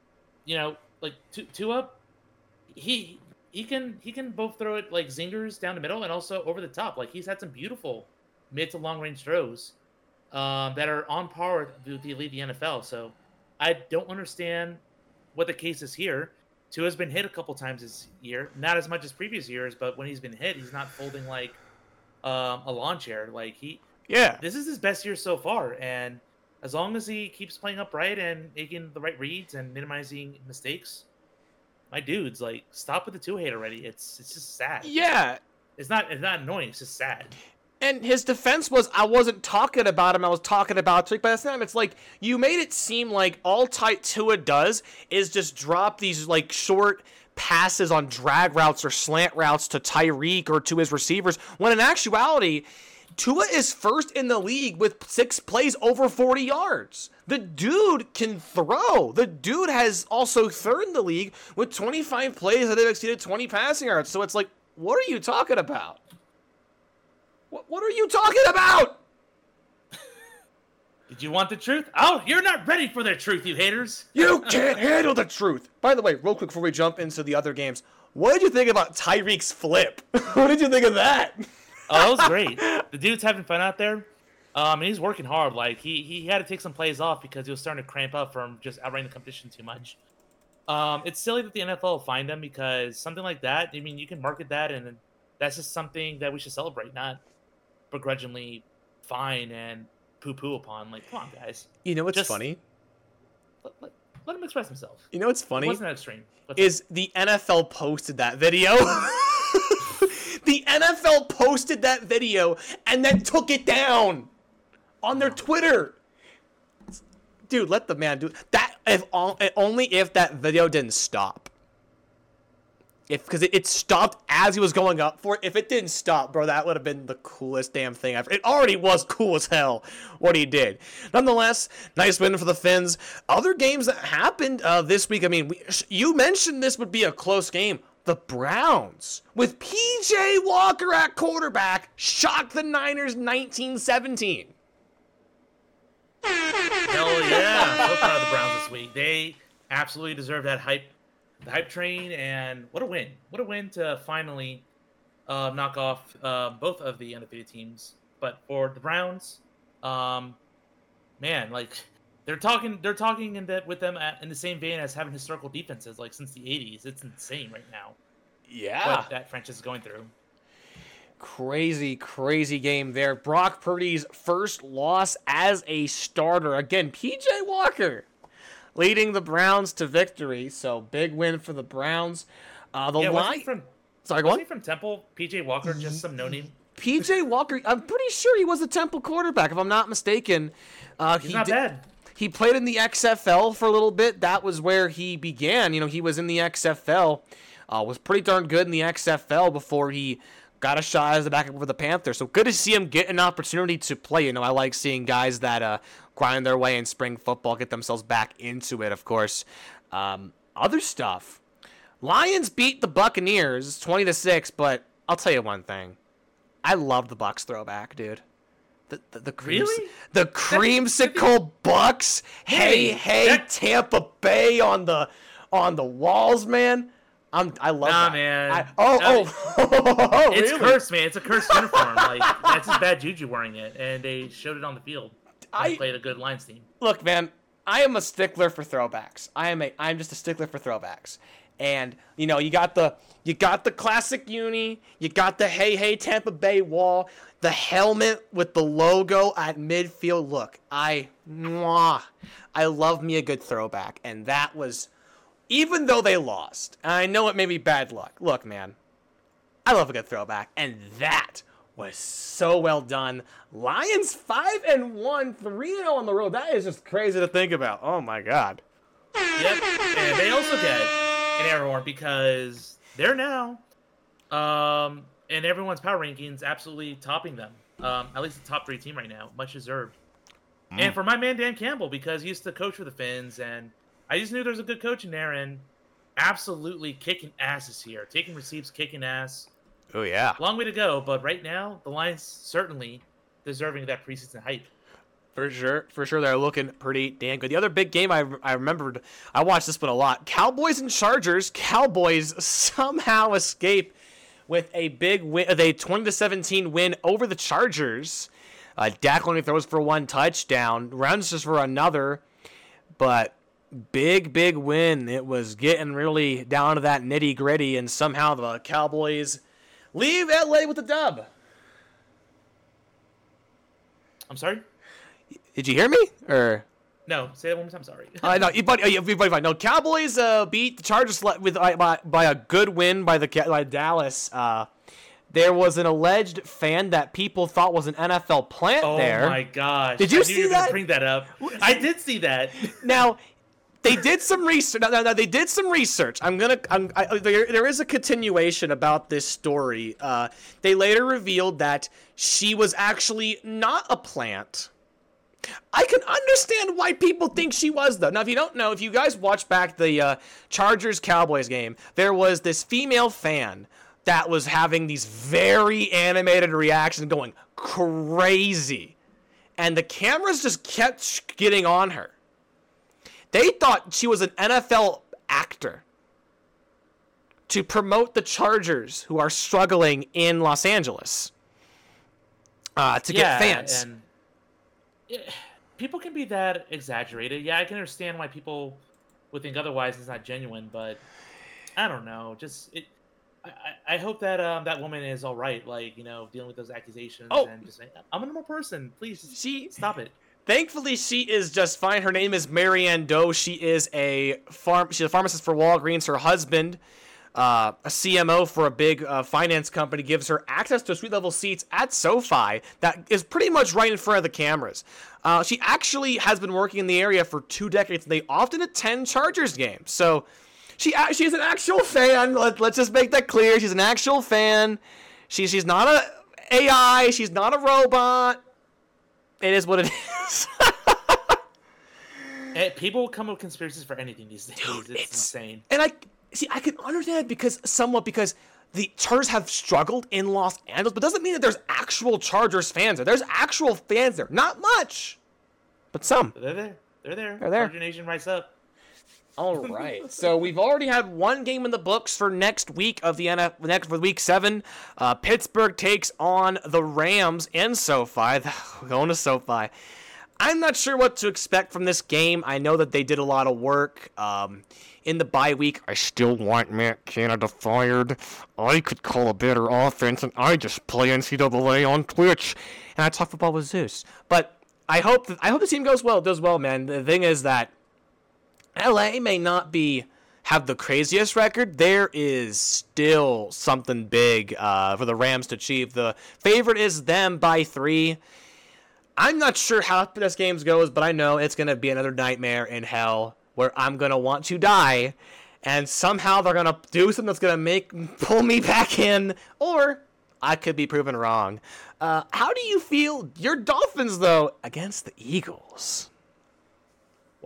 you know, like Tua, he he can he can both throw it like zingers down the middle and also over the top. Like he's had some beautiful mid to long range throws um, that are on par with the elite the NFL. So I don't understand what the case is here. Tua's been hit a couple times this year, not as much as previous years, but when he's been hit, he's not folding like um, a lawn chair. Like he, yeah, this is his best year so far, and as long as he keeps playing upright and making the right reads and minimizing mistakes, my dude's like stop with the Tua hate already. It's it's just sad. Yeah, it's not it's not annoying. It's just sad. And his defense was, I wasn't talking about him. I was talking about Trick. But at the time, it's like you made it seem like all tight Tua does is just drop these like short passes on drag routes or slant routes to Tyreek or to his receivers, when in actuality, Tua is first in the league with six plays over 40 yards. The dude can throw. The dude has also third in the league with 25 plays that have exceeded 20 passing yards. So it's like, what are you talking about? What, what are you talking about? Did you want the truth? Oh, you're not ready for the truth, you haters. You can't handle the truth. By the way, real quick before we jump into the other games, what did you think about Tyreek's flip? what did you think of that? oh, that was great. The dude's having fun out there. Um, and he's working hard. Like he he had to take some plays off because he was starting to cramp up from just outrunning the competition too much. Um, it's silly that the NFL will find them because something like that. I mean, you can market that, and that's just something that we should celebrate, not begrudgingly fine and poo poo upon. Like, come on, guys. You know what's Just funny? Let, let, let, him express himself. You know what's funny? It wasn't that extreme. is the NFL posted that video? the NFL posted that video and then took it down on their Twitter. Dude, let the man do that. If only if that video didn't stop if because it, it, stopped as he was going up for it. If it didn't stop, bro, that would have been the coolest damn thing ever. It already was cool as hell what he did. Nonetheless, nice win for the Fins. Other games that happened uh, this week. I mean, we, you mentioned this would be a close game. The Browns with PJ Walker at quarterback shocked the Niners 1917. Hell yeah! so proud of the Browns this week. They absolutely deserve that hype the hype train, and what a win! What a win to finally uh, knock off uh, both of the undefeated teams. But for the Browns, um, man, like they're talking, they're talking in that with them at, in the same vein as having historical defenses like since the '80s. It's insane right now. Yeah, what that franchise is going through. Crazy, crazy game there. Brock Purdy's first loss as a starter. Again, PJ Walker leading the Browns to victory. So big win for the Browns. Uh, the yeah, line from sorry, go on. from Temple? PJ Walker, just some no name. PJ Walker, I'm pretty sure he was a Temple quarterback, if I'm not mistaken. Uh, He's he not did, bad. He played in the XFL for a little bit. That was where he began. You know, he was in the XFL. Uh, was pretty darn good in the XFL before he got a shot as the backup for the Panthers. So good to see him get an opportunity to play. You know, I like seeing guys that uh, grind their way in spring football, get themselves back into it, of course. Um, other stuff. Lions beat the Buccaneers 20 to 6, but I'll tell you one thing. I love the Bucks throwback, dude. The the, the creams, Really? the creamsicle Bucks. Hey, Hey, that- Tampa Bay on the on the walls, man. I'm I love Nah, that. man. I, oh, Nah, oh, oh, It's really? cursed, man. It's a cursed uniform. Like that's just bad juju wearing it, and they showed it on the field. I played a good Lions team. look, man, I am a stickler for throwbacks. I am a I'm just a stickler for throwbacks. And you know, you got the you got the classic uni, you got the hey hey Tampa Bay wall, the helmet with the logo at midfield. Look, I mwah, I love me a good throwback, and that was even though they lost. I know it may be bad luck. Look, man, I love a good throwback, and that was so well done. Lions five and one, three and zero on the road. That is just crazy to think about. Oh my god. Yep. And they also get an air horn because they're now, um, in everyone's power rankings, absolutely topping them. Um, at least the top three team right now, much deserved. And for my man Dan Campbell, because he used to coach for the Finns, and I just knew there was a good coach in there, and absolutely kicking asses here, taking receipts, kicking ass. Oh yeah. Long way to go, but right now the Lions certainly deserving of that preseason hype. For sure, for sure, they're looking pretty damn good. The other big game I, I remembered, I watched this one a lot. Cowboys and Chargers. Cowboys somehow escape with a big win, a 20 to 17 win over the Chargers. Uh, Dak only throws for one touchdown, runs just for another, but big, big win. It was getting really down to that nitty gritty, and somehow the Cowboys leave LA with the dub. I'm sorry. Did you hear me? Or No, say that one more time. Sorry. No, you- but but fine. No, Cowboys uh, beat the Chargers with uh, by, by a good win by the by Dallas. Uh, there was an alleged fan that people thought was an NFL plant oh there. my gosh! Did you I see you that? Bring that up. I did see that. Now, they did some research. No, no, no, they did some research. I'm gonna. I'm, I, there, there is a continuation about this story. Uh, they later revealed that she was actually not a plant. I can understand why people think she was though. Now, if you don't know, if you guys watch back the uh, Chargers Cowboys game, there was this female fan that was having these very animated reactions, going crazy, and the cameras just kept getting on her. They thought she was an NFL actor to promote the Chargers, who are struggling in Los Angeles, uh, to yeah, get fans. and yeah, people can be that exaggerated. Yeah, I can understand why people would think otherwise. It's not genuine, but I don't know. Just it. I, I- I hope that um, that woman is all right. Like you know, dealing with those accusations Oh. and just saying, "I'm a normal person. Please She stop it." Thankfully, she is just fine. Her name is Marianne Doe. She is a farm. She's a pharmacist for Walgreens. Her husband, uh, a CMO for a big uh, finance company, gives her access to suite level seats at SoFi that is pretty much right in front of the cameras. Uh, she actually has been working in the area for two decades. and They often attend Chargers games, so she she's an actual fan. Let, let's just make that clear. She's an actual fan. She, she's not a AI. She's not a robot. It is what it is. Eh, people come up with conspiracies for anything these days. Dude, it's, it's- insane. And I see, I can understand it because somewhat because the Chargers have struggled in Los Angeles, but doesn't mean that there's actual Chargers fans there. There's actual fans there, not much, but some. They're there. They're there. They're there. Charger Nation, rise up. All right. so we've already had one game in the books for next week of the NF next for week seven. Uh, Pittsburgh takes on the Rams in SoFi. Going to SoFi. I'm not sure what to expect from this game. I know that they did a lot of work um, in the bye week. I still want Matt Canada fired. I could call a better offense, and I just play NCAA on Twitch, and I talk football with Zeus. But I hope I hope the team goes well. Does well, man. The thing is that LA may not be have the craziest record. There is still something big uh, for the Rams to achieve. The favorite is them by three. I'm not sure how this game goes, but I know it's gonna be another nightmare in hell where I'm gonna want to die, and somehow they're gonna do something that's gonna make pull me back in, or I could be proven wrong. Uh, how do you feel your Dolphins though against the Eagles?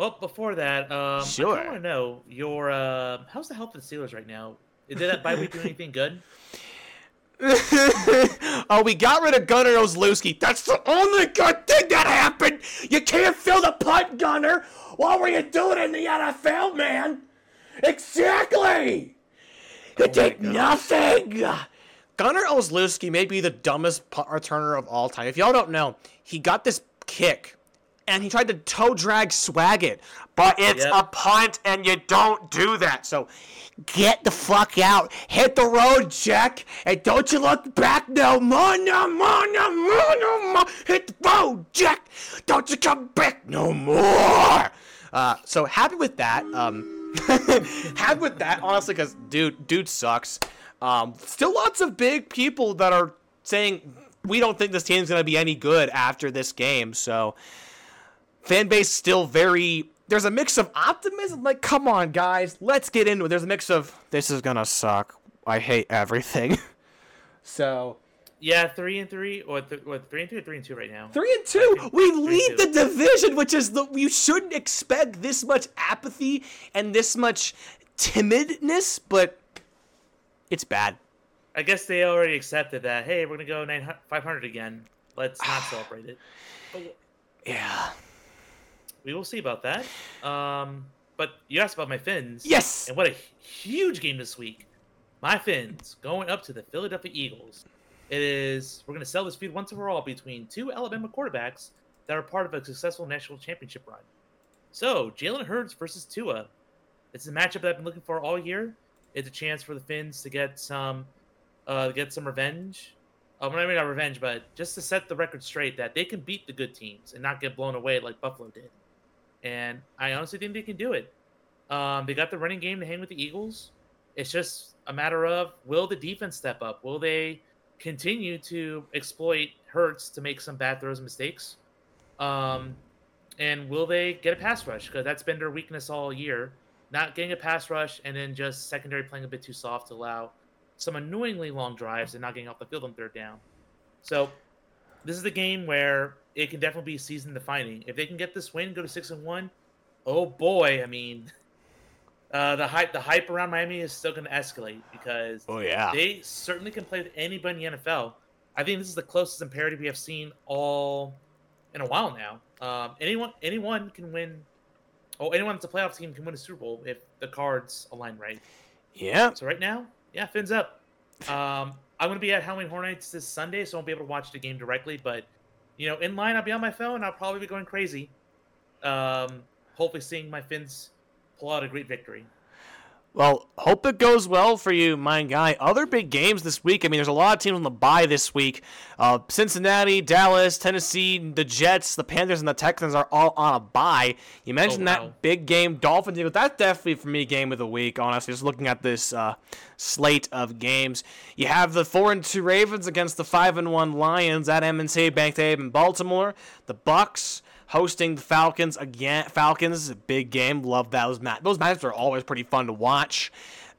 Well, before that, um, Sure. I want to know your uh, how's the health of the Steelers right now? Did that bye week do anything good? oh, we got rid of Gunner Olszewski. That's the only good thing that happened. You can't fill the punt, Gunner. What were you doing in the NFL, man? Exactly. You did nothing. Gunner Olszewski may be the dumbest punt returner of all time. If y'all don't know, he got this kick and he tried to toe drag swag it, but it's Yep. a punt and you don't do that. So get the fuck out, hit the road, Jack, and don't you look back no more, no more, no more, no more. Hit the road, Jack. Don't you come back no more. Uh, so happy with that. Um, happy with that, honestly, because dude, dude sucks. Um, still lots of big people that are saying we don't think this team's gonna be any good after this game. So fan base still very there's a mix of optimism like come on guys let's get into it there's a mix of this is gonna suck i hate everything so Yeah, three and three, or th- what? Three and three, or three and two right now. three and two think we lead and the division which is the you shouldn't expect this much apathy and this much timidness but it's bad I guess they already accepted that. Hey, we're gonna go nine five hundred again. Let's not celebrate it. But yeah we will see about that. Um, but you asked about my Fins. yes And what a huge game this week. My Fins going up to the Philadelphia Eagles. It is, we're going to sell this feud once and for all between two Alabama quarterbacks that are part of a successful national championship run. So, Jalen Hurts versus Tua. It's a matchup that I've been looking for all year. It's a chance for the Finns to get some, uh, get some revenge. Um, I mean, not revenge, but just to set the record straight that they can beat the good teams and not get blown away like Buffalo did. And I honestly think they can do it. Um, they got the running game to hang with the Eagles. It's just a matter of will the defense step up? Will they continue to exploit Hurts to make some bad throws and mistakes? Um, and will they get a pass rush? Because that's been their weakness all year. Not getting a pass rush and then just secondary playing a bit too soft to allow some annoyingly long drives and not getting off the field on third down. So this is the game where it can definitely be season defining. If they can get this win, go to six and one, oh boy, I mean, uh, the hype the hype around Miami is still going to escalate because oh yeah they certainly can play with anybody in the NFL. I think this is the closest parity we have seen all in a while now. Um, anyone anyone can win. Oh, anyone that's a playoff team can win a Super Bowl if the cards align right. yeah So right now, yeah, fins up. Um, I'm gonna be at Halloween Horror Nights this Sunday, so I won't be able to watch the game directly. But you know, in line, I'll be on my phone. I'll probably be going crazy. Um, hopefully, seeing my Fins pull out a great victory. Well, hope it goes well for you, my guy. Other big games this week. I mean, there's a lot of teams on the bye this week. Uh, Cincinnati, Dallas, Tennessee, the Jets, the Panthers, and the Texans are all on a bye. You mentioned Oh, wow. that big game, Dolphins. Eagles. That's definitely for me game of the week. Honestly, just looking at this uh, slate of games, you have the four and two Ravens against the five and one Lions at M&T Bank Stadium in Baltimore. The Bucks hosting the Falcons again. Falcons, big game. Love those matches. Those matches are always pretty fun to watch.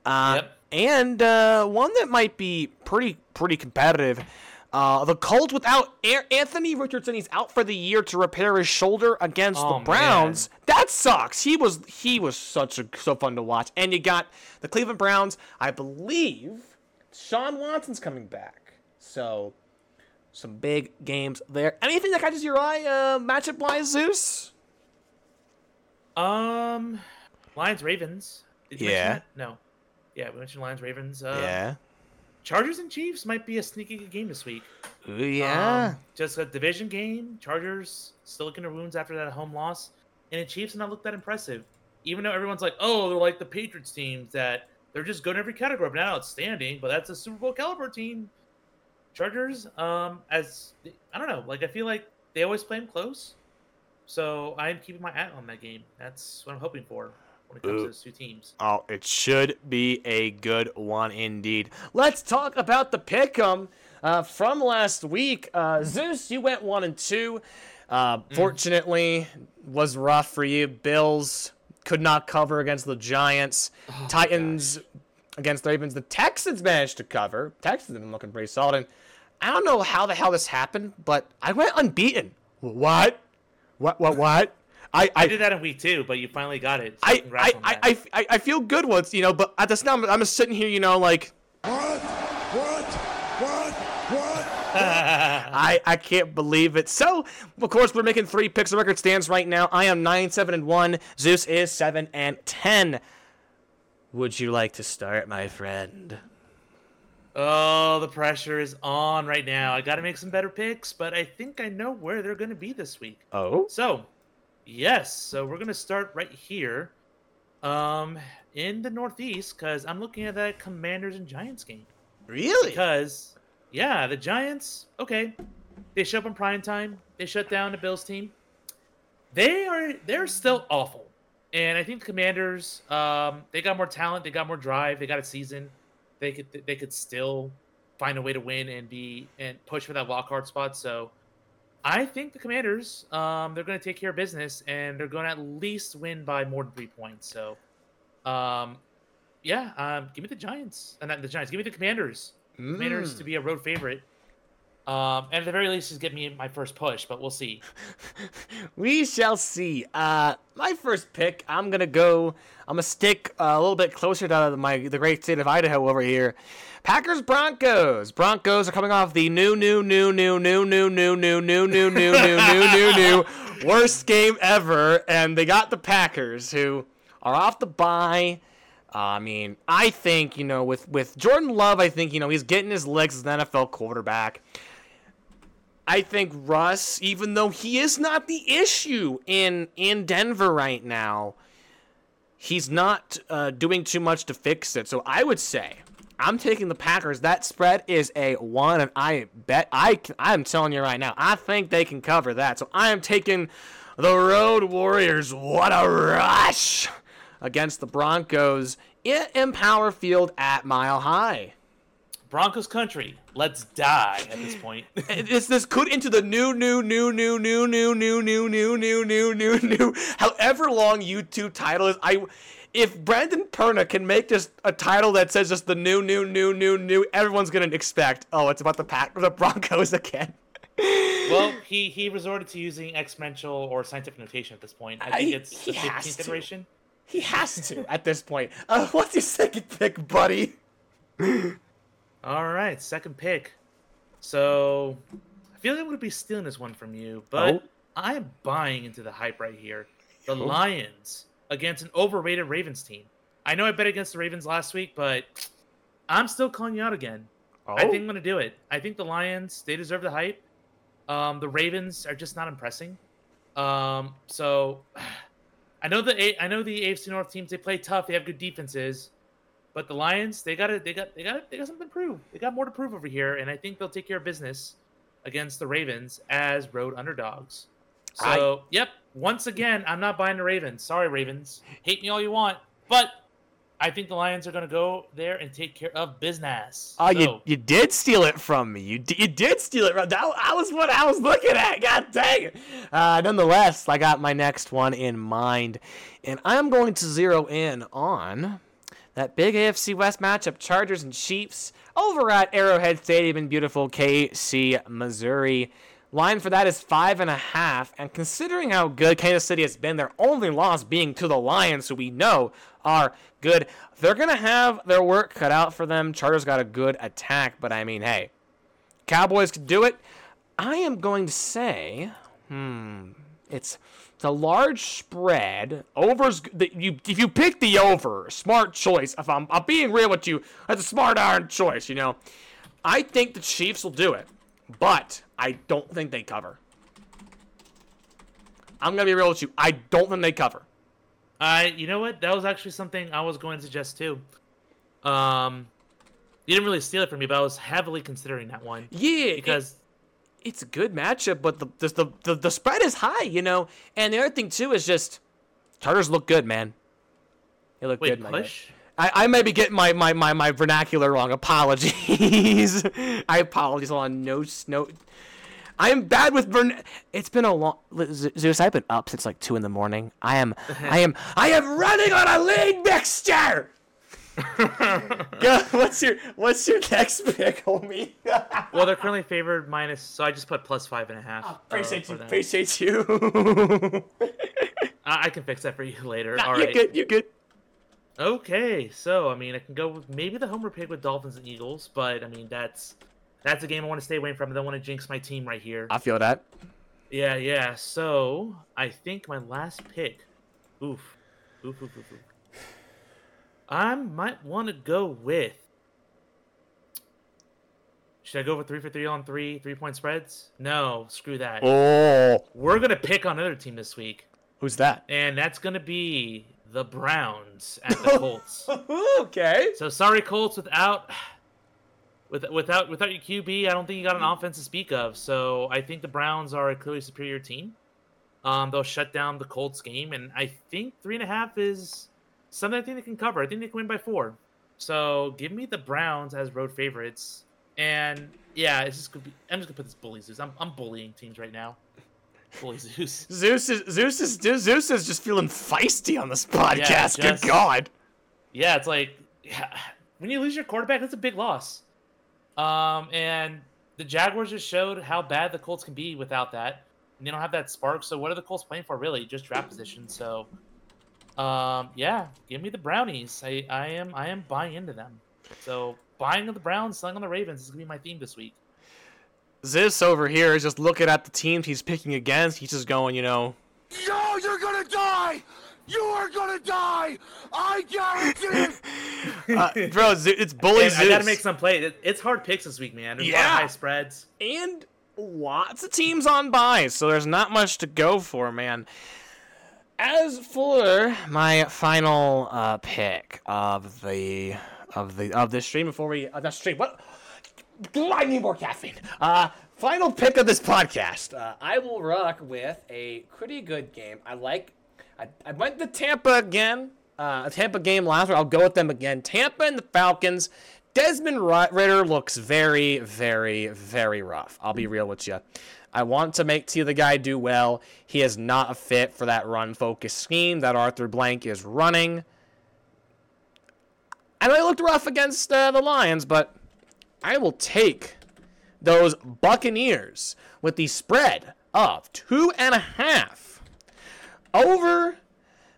Uh, Yep. And uh, one that might be pretty pretty competitive. Uh, the Colts without Anthony Richardson, he's out for the year to repair his shoulder against Oh, the Browns. That sucks. He was he was such a so fun to watch. And you got the Cleveland Browns. I believe Sean Watson's coming back. So some big games there. Anything that catches your eye, uh, matchup wise, Zeus? Um, Lions Ravens. Did you mention Yeah. No. Yeah, we mentioned Lions Ravens. Uh, yeah. Chargers and Chiefs might be a sneaky good game this week. Ooh, yeah. Um, just a division game. Chargers still looking their wounds after that home loss, and the Chiefs have not look that impressive. Even though everyone's like, "Oh, they're like the Patriots teams that they're just good in every category, but not outstanding." But that's a Super Bowl caliber team. Chargers, um, as I don't know, like I feel like they always play them close, so I'm keeping my eye on that game. That's what I'm hoping for when it comes Ooh. to those two teams. Oh, it should be a good one indeed. Let's talk about the pick'em uh, from last week. Uh, Zeus, you went one and two. Uh, Fortunately, was rough for you. Bills could not cover against the Giants. Titans against the Ravens. The Texans managed to cover. Texans have been looking pretty solid. And I don't know how the hell this happened, but I went unbeaten. What? What? What? What? I, I, I did that in week two, but you finally got it. So I, I, I, I, I, feel good once, you know, but at this time, I'm just sitting here, you know, like. What? What? What? What? I, I can't believe it. So, of course, we're making three picks. The record stands right now. I am 9 7 and 1. Zeus is 7 and 10. Would you like to start, my friend? Oh, the pressure is on right now. I got to make some better picks, but I think I know where they're going to be this week. Oh? So, yes. So, we're going to start right here um, in the Northeast because I'm looking at that Commanders and Giants game. Really? Because, yeah, the Giants, okay, they show up in prime time. They shut down the Bills team. They are, they're still awful. And I think the Commanders, um, they got more talent, they got more drive, they got a season. They could they could still find a way to win and be and push for that wild card spot. So I think the Commanders, um, they're going to take care of business and they're going to at least win by more than three points. So, um, yeah, um, give me the Giants, and uh, not the Giants. Give me the Commanders. Mm. Commanders to be a road favorite. Um, and at the very least, just get me my first push, but we'll see. we shall see. Uh, my first pick, I'm gonna go. I'm gonna stick uh, a little bit closer to my the great state of Idaho over here. Packers Broncos. Broncos are coming off the new, new, new, new, new, new, new, new, new, new, new, new, new, new, new worst game ever, and they got the Packers who are off the bye. Uh, I mean, I think you know with with Jordan Love, I think you know he's getting his legs as an NFL quarterback. I think Russ, even though he is not the issue in in Denver right now, he's not uh, doing too much to fix it. So I would say I'm taking the Packers. That spread is a one, and I bet I I'm telling you right now, I think they can cover that. So I am taking the Road Warriors. What a rush against the Broncos in Empower Field at Mile High. Broncos country. Let's die at this point. this this could into the new new new new new new new new new new new new new however long YouTube title is. I if Brandon Perna can make just a title that says just the new new new new new, everyone's gonna expect. Oh, it's about the pack the Broncos again. well, he he resorted to using exponential or scientific notation at this point. I think I, it's the 15th iteration. He has to at this point. Uh, what's your second pick, buddy? All right, second pick. So I feel like I'm going to be stealing this one from you, but oh. I am buying into the hype right here. The oh. Lions against an overrated Ravens team. I know I bet against the Ravens last week, but I'm still calling you out again. Oh. I think I'm going to do it. I think the Lions, they deserve the hype. Um, the Ravens are just not impressing. Um, so I know the I know the AFC North teams they play tough. They have good defenses. But the Lions, they got to, they got, they got, they got something to prove. They got more to prove over here, and I think they'll take care of business against the Ravens as road underdogs. So, I... yep, once again, I'm not buying the Ravens. Sorry, Ravens, hate me all you want, but I think the Lions are going to go there and take care of business. Oh, so, you you did steal it from me. You d- you did steal it. From, that, that was what I was looking at. God dang it. Uh, nonetheless, I got my next one in mind, and I'm going to zero in on that big AFC West matchup, Chargers and Chiefs, over at Arrowhead Stadium in beautiful KC, Missouri. Line for that is five and a half, and considering how good Kansas City has been, their only loss being to the Lions, who we know are good, they're gonna have their work cut out for them. Chargers got a good attack, but I mean, hey, Cowboys could do it. I am going to say, hmm, it's it's a large spread. Overs. The, you if you pick the over, smart choice. If I'm I'm being real with you, that's a smart iron choice. You know, I think the Chiefs will do it, but I don't think they cover. I'm gonna be real with you. I don't think they cover. I, you know what? That was actually something I was going to suggest too. Um, you didn't really steal it from me, but I was heavily considering that one. Yeah, because it's a good matchup, but the, the the, the spread is high, you know. And the other thing too is just Chargers look good, man. They look Wait, good. Push? I, I may be getting my, my, my, my vernacular wrong. Apologies. I apologize on no no. I am bad with vern. It's been a long Zeus. I've been up since like two in the morning. I am I am I am running on a league mixture. Go, what's your What's your next pick, homie? well, they're currently favored minus, so I just put plus five and a half. uh, appreciate for you. them. Appreciate you. I, I can fix that for you later. Nah, All you're right. good. You're good. Okay, so I mean, I can go with maybe the homer pick with Dolphins and Eagles, but I mean that's that's a game I want to stay away from. I don't want to jinx my team right here. I feel that. Yeah, yeah. So I think my last pick. Oof, oof, oof, oof. oof. I might want to go with. Should I go with three for three on three, three point spreads? No, screw that. Oh, We're gonna pick on another team this week, who's that? and that's gonna be the Browns at the Colts. okay. So sorry, Colts. Without, with, without, without your QB, I don't think you got an offense to speak of. So I think the Browns are a clearly superior team. Um, they'll shut down the Colts game, and I think three and a half is something I think they can cover. I think they can win by four. So give me the Browns as road favorites, and yeah, it's just gonna be. I'm just gonna put this bully Zeus. I'm, I'm bullying teams right now. Bully Zeus. Zeus is Zeus is Zeus is just feeling feisty on this podcast. just- Good God. Yeah, it's like yeah, when you lose your quarterback, that's a big loss. Um, and the Jaguars just showed how bad the Colts can be without that. And they don't have that spark. So what are the Colts playing for? Really, just draft position. So, um, yeah, give me the Brownies. I, I am I am buying into them. So buying on the Browns, selling on the Ravens is gonna be my theme this week. Zeus over here is just looking at the teams he's picking against. He's just going, you know, Yo, you're gonna die! You are gonna die! I guarantee it! uh, bro, it's bully And Zeus. I gotta make some play. It- It's hard picks this week, man. There's a lot of Yeah. high spreads. and lots of teams on buys, so there's not much to go for, man. As for my final uh, pick of the of the of this stream, before we uh, not stream, what? I need more caffeine. Uh, final pick of this podcast. Uh, I will rock with a pretty good game. I like. I, I went to Tampa again. Uh, a Tampa game last week. I'll go with them again. Tampa and the Falcons. Desmond Ridder looks very, very, very rough. I'll be real with you. I want to make T the guy do well. He is not a fit for that run focused scheme that Arthur Blank is running. I know he looked rough against uh, the Lions, but I will take those Buccaneers with the spread of two and a half over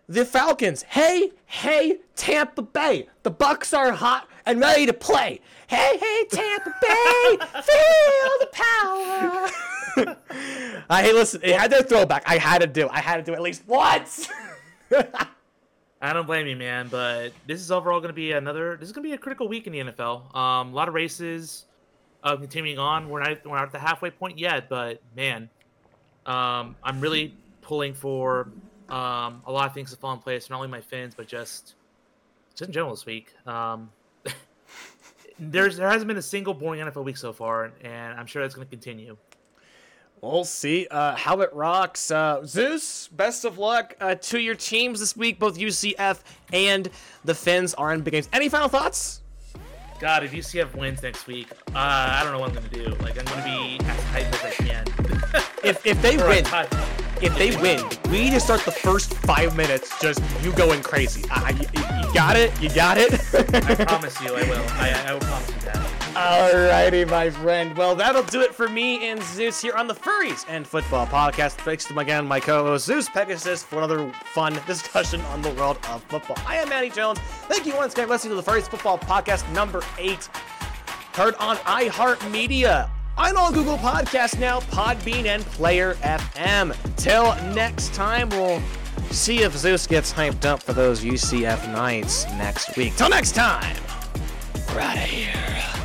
the Falcons. Hey, hey, Tampa Bay. The Bucks are hot and ready to play. Hey, hey, Tampa Bay. Feel the power. uh, hey, listen, it had their throwback. I had to do. it. I had to do at least once. I don't blame you, man. But this is overall going to be another. This is going to be a critical week in the NFL. Um, a lot of races uh, continuing on. We're not we're not at the halfway point yet, but man, um, I'm really pulling for um, a lot of things to fall in place. Not only my fins, but just just in general this week. Um, there's there hasn't been a single boring NFL week so far, and I'm sure that's going to continue. We'll see uh, how it rocks. Uh, Zeus, best of luck uh, to your teams this week. Both UCF and the Finns are in big games. Any final thoughts? God, if UCF wins next week, uh, I don't know what I'm going to do. Like I'm going to be as hyped as I can. If, if they win, if they win, we need to start the first five minutes just you going crazy. Uh, you, you got it? You got it? I promise you, I will. I, I will promise you that. Alrighty, my friend. Well, that'll do it for me and Zeus here on the Furries and Football Podcast. Thanks to again my co-host Zeus Pegasus for another fun discussion on the world of football. I am Mani Jones. Thank you once again for listening to the Furries Football Podcast number eight. Heard on iHeartMedia. I'm on Google Podcast now, Podbean, and Player FM. Till next time, we'll see if Zeus gets hyped up for those UCF nights next week. Till next time, we're out of here.